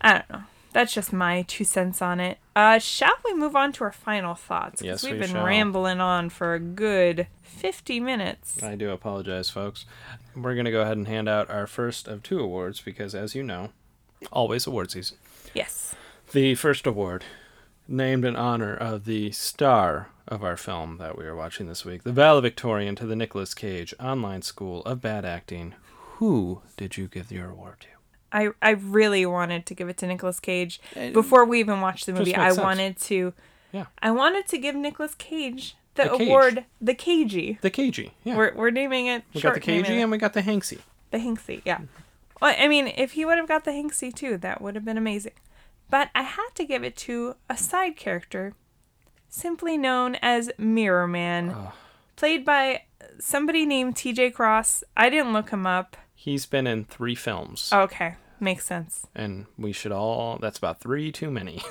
i don't know that's just my two cents on it. Uh, shall we move on to our final thoughts? Yes, we've we been shall. rambling on for a good 50 minutes. I do apologize, folks. We're going to go ahead and hand out our first of two awards because, as you know, always award season. Yes. The first award, named in honor of the star of our film that we are watching this week, the valedictorian to the Nicolas Cage Online School of Bad Acting. Who did you give your award to? I, I really wanted to give it to Nicolas Cage before we even watched the movie. I sense. wanted to Yeah. I wanted to give Nicolas Cage the, The Cage. award the Cagey. The Cagey. Yeah. We're, we're naming it we got the Cagey and we got the Hanksy. The Hinksy, yeah. Mm-hmm. Well, I mean, if he would have got the Hinksy too, that would have been amazing. But I had to give it to a side character, simply known as Mirror Man, played by somebody named T.J. Cross. I didn't look him up. He's been in three films, Okay, makes sense. and we should all. That's about three too many.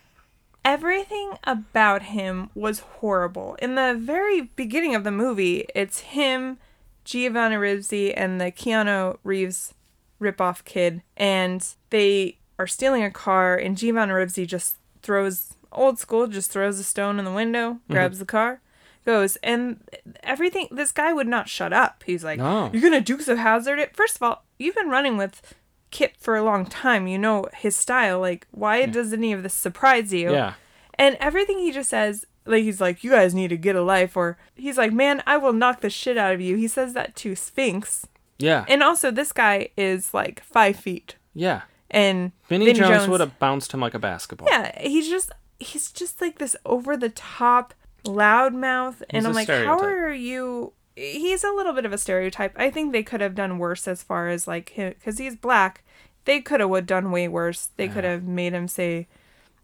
Everything about him was horrible. In the very beginning of the movie, it's him, Giovanni Ribisi, and the Keanu Reeves ripoff kid, and they are stealing a car, and Giovanni Ribisi just throws old school, just throws a stone in the window, mm-hmm. grabs the car, goes, and everything. This guy would not shut up. He's like, No. "You're gonna Dukes of Hazzard it." First of all, you've been running with Kip for a long time. You know his style. Like, why does any of this surprise you? yeah. And everything he just says, like he's like, "You guys need to get a life," or he's like, "Man, I will knock the shit out of you." He says that to Sphinx, Yeah. and also this guy is like five feet, yeah. and Vinnie, Jones, would have bounced him like a basketball. Yeah, he's just he's just like this over the top loudmouth, and I'm like, how are you? He's a little bit of a stereotype. I think they could have done worse as far as like because he's black. They could have done way worse. They could have made him say,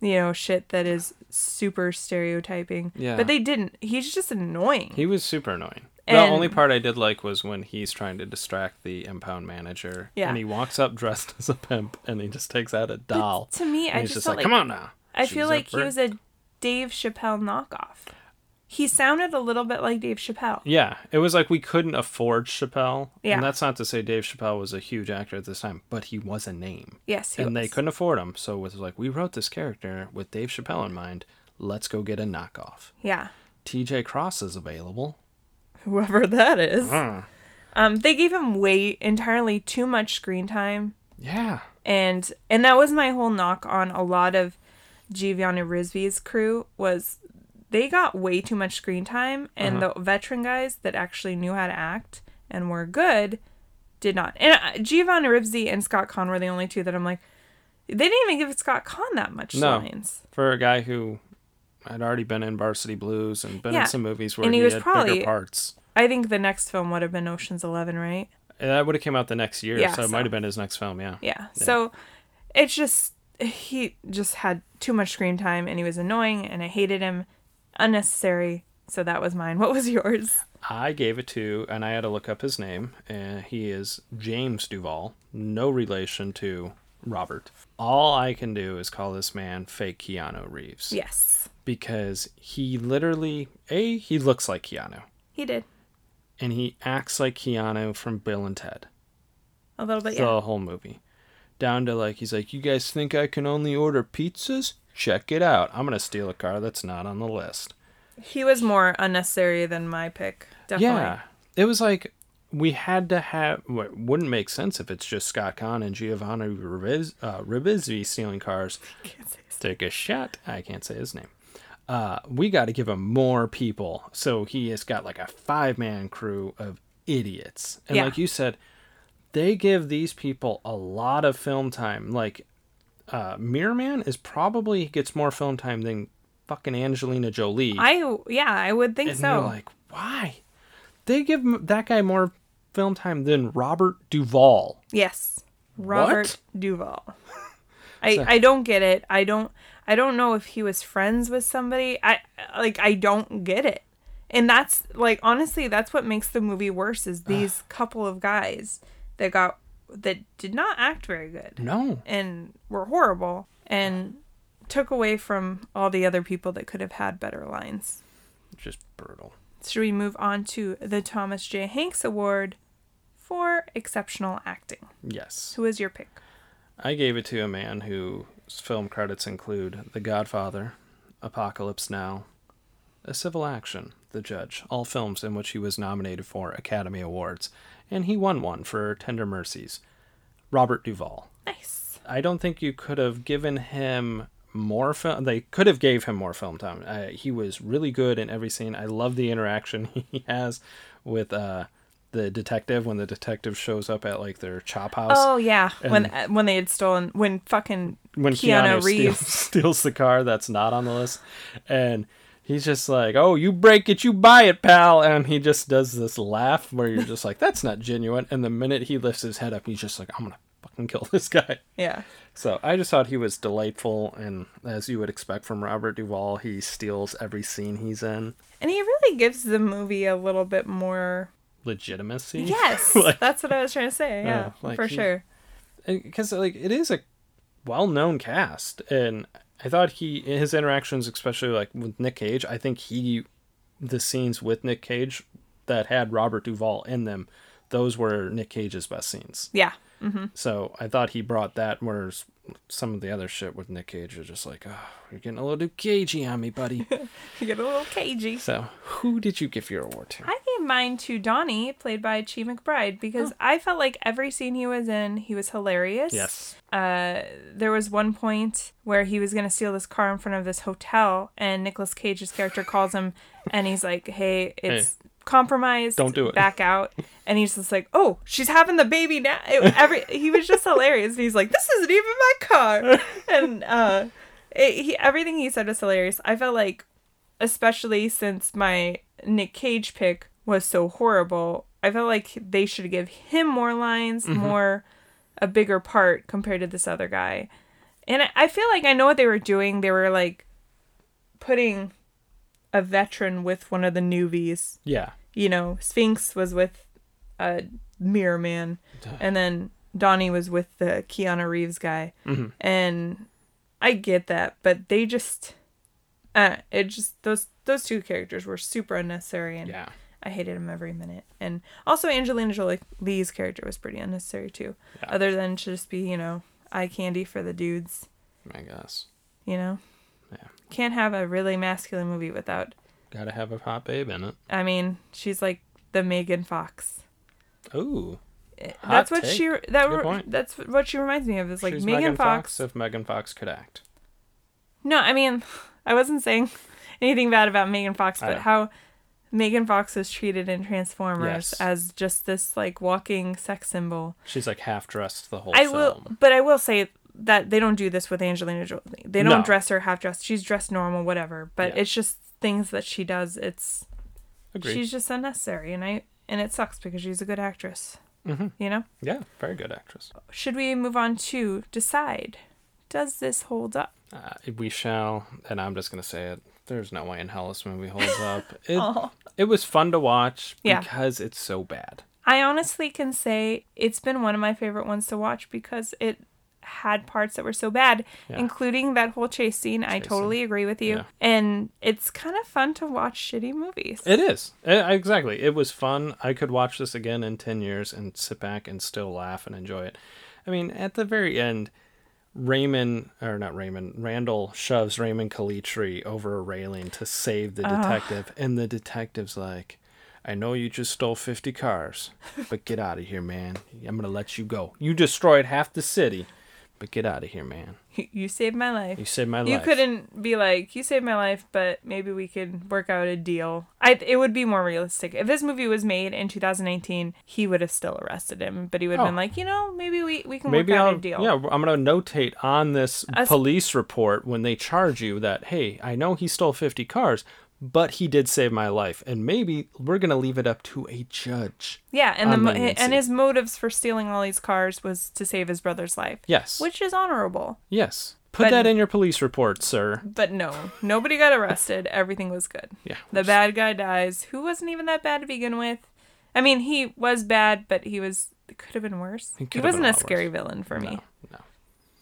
you know, shit that is super stereotyping. Yeah. But they didn't. He's just annoying. He was super annoying. the only part I did like was when he's trying to distract the impound manager. Yeah. And he walks up dressed as a pimp and he just takes out a doll. to me, and I just just felt like, like- come on now. I She's feel like he was a Dave Chappelle knockoff. He sounded a little bit like Dave Chappelle. Yeah, it was like we couldn't afford Chappelle. Yeah. And that's not to say Dave Chappelle was a huge actor at this time, but he was a name. Yes, he and they couldn't afford him. So it was like, we wrote this character with Dave Chappelle in mind. Let's go get a knockoff. Yeah. TJ Cross is available. Whoever that is. Uh, Um, they gave him way entirely too much screen time, yeah. and and that was my whole knock on a lot of Giovanni Risby's crew was they got way too much screen time, and the veteran guys that actually knew how to act and were good did not. And uh, Giovanni Ribisi and Scott Caan were the only two that I'm like, they didn't even give Scott Caan that much No. lines. For a guy who had already been in Varsity Blues and been Yeah, in some movies where and he, he was had probably- bigger parts. I think the next film would have been Ocean's Eleven, right? That would have came out the next year, Yeah, so it might have been his next film, yeah. Yeah. So it's just he just had too much screen time and he was annoying and I hated him. Unnecessary. So that was mine. What was yours? I gave it to, and I had to look up his name. Uh, he is James Duval, no relation to Robert. All I can do is call this man fake Keanu Reeves. Yes. Because he literally, A, he looks like Keanu, He did. and he acts like Keanu from Bill and Ted. A little bit, the yeah. whole movie. Down to like, he's like, you guys think I can only order pizzas? Check it out. I'm going to steal a car that's not on the list. He was more unnecessary than my pick. Definitely. Yeah. It was like we had to have what wouldn't make sense if it's just Scott Caan and Giovanni Ribisi, uh, stealing cars. Take a shot. I can't say his name. Uh, we got to give him more people. So he has got like a five man crew of idiots. And Yeah. like you said, they give these people a lot of film time. Like uh, Mirror Man is probably gets more film time than fucking Angelina Jolie. I yeah, I would think And so. you're like, why? They give that guy more film time than Robert Duvall. yes. Robert What? Duvall. I I don't get it. I don't I don't know if he was friends with somebody. I like I don't get it. And that's like honestly that's what makes the movie worse is these couple of guys that got that did not act very good No. and were horrible and took away from all the other people that could have had better lines. Just brutal. Should we move on to the Thomas J. Hanks Award for exceptional acting? Yes. Who is your pick? I gave it to a man whose film credits include The Godfather, Apocalypse Now, A Civil Action, The Judge, all films in which he was nominated for Academy Awards, and he won one for Tender Mercies. Robert Duvall. Nice. I don't think you could have given him more film. They could have gave him more film time. Uh, he was really good in every scene. I love the interaction he has with uh, the detective when the detective shows up at like their chop house. Oh yeah, when uh, when they had stolen when fucking when Keanu, Keanu, Reeves. steals, steals the car that's not on the list, and he's just like, "Oh, you break it, you buy it, pal," and he just does this laugh where you're just like, "That's not genuine." And the minute he lifts his head up, he's just like, "I'm gonna fucking kill this guy." Yeah. So I just thought he was delightful, and as you would expect from Robert Duvall, he steals every scene he's in. And he really gives the movie a little bit more. Legitimacy. Yes, Like- that's what I was trying to say. Yeah, Yeah, like for he- sure. because like it is a well-known cast and i thought he his interactions especially like with nick cage i think he the scenes with nick cage that had robert duvall in them those were nick cage's best scenes Yeah. Mm-hmm. so i thought he brought that whereas some of the other shit with nick cage is just like oh you're getting a little too cagey on me buddy. You get a little cagey. so who did you give your award to? I gave mine to Donnie, played by Chi McBride, because I felt like every scene he was in, he was hilarious. yes. Uh, there was one point where he was gonna steal this car in front of this hotel, and Nicolas Cage's character calls him, and he's like, "Hey, it's compromised. Don't do it." Back out." And he's just like, "Oh, she's having the baby now." It- every he was just hilarious. And he's like, "This isn't even my car," and uh, it, he everything he said was hilarious. I felt like, especially since my Nick Cage pick was so horrible, I felt like they should give him more lines, more a bigger part compared to this other guy. And I, I feel like I know what they were doing. They were like putting a veteran with one of the newbies. yeah You know, Sphinx was with a Mirror Man, and then Donnie was with the Keanu Reeves guy. Mhm. And I get that, but they just, uh, it just those those two characters were super unnecessary, and yeah I hated him every minute. And also Angelina Jolie's character was pretty unnecessary too. Yeah. Other than to just be, you know, eye candy for the dudes, i guess you know? Can't have a really masculine movie without gotta have a hot babe in it I mean, she's like the Megan Fox. Ooh. Eh, Hot That's what take. she that re- that's what she reminds me of is like She's Megan, Fox. Fox if Megan Fox could act. No, I mean, I wasn't saying anything bad about Megan Fox, but how Megan Fox was treated in Transformers Yes. as just this like walking sex symbol. She's like half dressed the whole I film. will, but I will say that they don't do this with Angelina Jolie. They don't No. dress her half dressed. She's dressed normal, whatever. But Yeah. it's just things that she does. It's Agreed. she's just unnecessary, and I and it sucks because she's a good actress. Mhm. You know. Yeah, very good actress. Should we move on to decide? Does this hold up? Uh, we shall, and I'm just gonna say it. There's no way in hell this movie holds up. It, Oh. it was fun to watch Yeah. because it's so bad. I honestly can say it's been one of my favorite ones to watch because it had parts that were so bad, Yeah. including that whole chase scene. I totally agree with you. Yeah. And it's kind of fun to watch shitty movies. It is Eh, exactly. It was fun. I could watch this again in ten years and sit back and still laugh and enjoy it. I mean, at the very end, Raymond or not Raymond Randall shoves Raymond Calitri over a railing to save the detective, and the detective's like, "I know you just stole fifty cars, but get out of here, man. I'm gonna let you go. You destroyed half the city, but get out of here, man. You saved my life. You saved my life. You couldn't be like, you saved my life, but maybe we could work out a deal. I it would be more realistic. If this movie was made in 2019, he would have still arrested him, but he would have Oh. been like, you know, maybe we, we can Maybe work out I'll a deal. yeah. I'm gonna notate on this police report when they charge you that hey, I know he stole 50 cars, but he did save my life, and maybe we're gonna leave it up to a judge. Yeah, and the mo- and his motives for stealing all these cars was to save his brother's life, Yes. which is honorable. yes. Put But- that in your police report, sir. But no, nobody got arrested. Everything was good. Yeah. The bad guy dies, who wasn't even that bad to begin with. I mean, he was bad, but he was it could have been worse. He He, wasn't a a scary villain for me. No, no.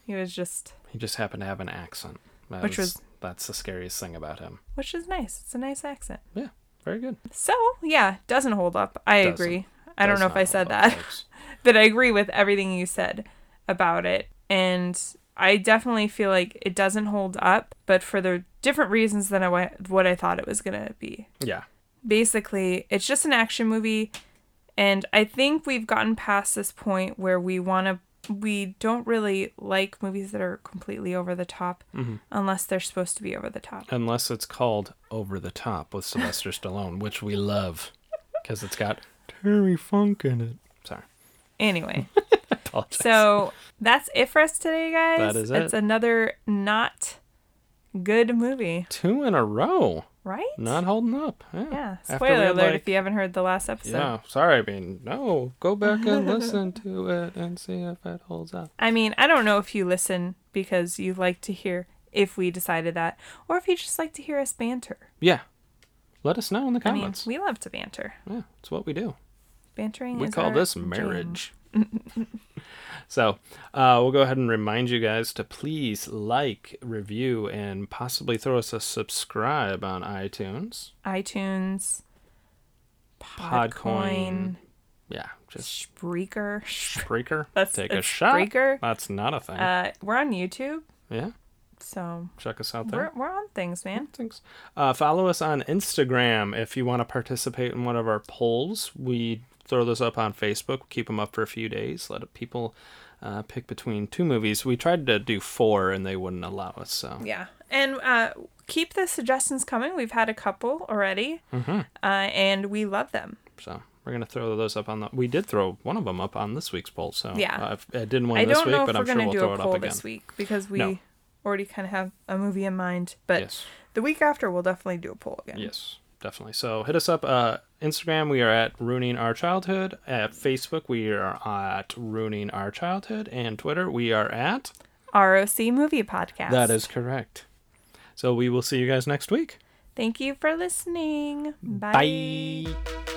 He was just, He just happened to have an accent. That Which was- that's the scariest thing about him. which is nice. It's a nice accent. Yeah. Very good. So yeah, doesn't hold up. I Doesn't. agree. I don't know if I said that, folks. but I agree with everything you said about it. And I definitely feel like it doesn't hold up, but for the different reasons than I, what I thought it was gonna be. Yeah. Basically, it's just an action movie, and I think we've gotten past this point where we want to. We don't really like movies that are completely over the top, mm-hmm. unless they're supposed to be over the top. Unless it's called Over the Top with Sylvester Stallone, which we love because it's got Terry Funk in it. Sorry. Anyway, so that's it for us today, guys. That is it. It's another not good movie, Two in a row. Right? Not holding up. Yeah. Yeah. Spoiler alert like- if you haven't heard the last episode. Yeah, sorry. I mean, no. Go back and listen to it and see if it holds up. I mean, I don't know if you listen because you like to hear if we decided that, or if you just like to hear us banter. Yeah. Let us know in the I mean, comments. we love to banter. yeah, it's what we do. Bantering We call this marriage. so, uh, we'll go ahead and remind you guys to please like, review, and possibly throw us a subscribe on iTunes. iTunes, Podcoin. Podcoin, Yeah, just Spreaker. Spreaker. That's Take a shot. Spreaker. That's not a thing. Uh, we're on YouTube, yeah, so check us out there. we're we're on things, man. Thanks. Uh, follow us on Instagram if you want to participate in one of our polls. We throw those up on Facebook. Keep them up for a few days. Let people uh, pick between two movies. We tried to do four and they wouldn't allow us. So Yeah, and uh, keep the suggestions coming. We've had a couple already, Mm-hmm. uh, and we love them. so we're gonna throw those up on the. We did throw one of them up on this week's poll. So Yeah. I didn't win I this week, but I'm sure we'll do throw a it up again. this week because we No. already kind of have a movie in mind. But Yes. the week after, we'll definitely do a poll again. Yes, definitely. So hit us up. Uh, Instagram, we are at Ruining Our Childhood. At Facebook, we are at Ruining Our Childhood. And Twitter, we are at. ROC Movie Podcast. That is correct. So we will see you guys next week. Thank you for listening. Bye. Bye.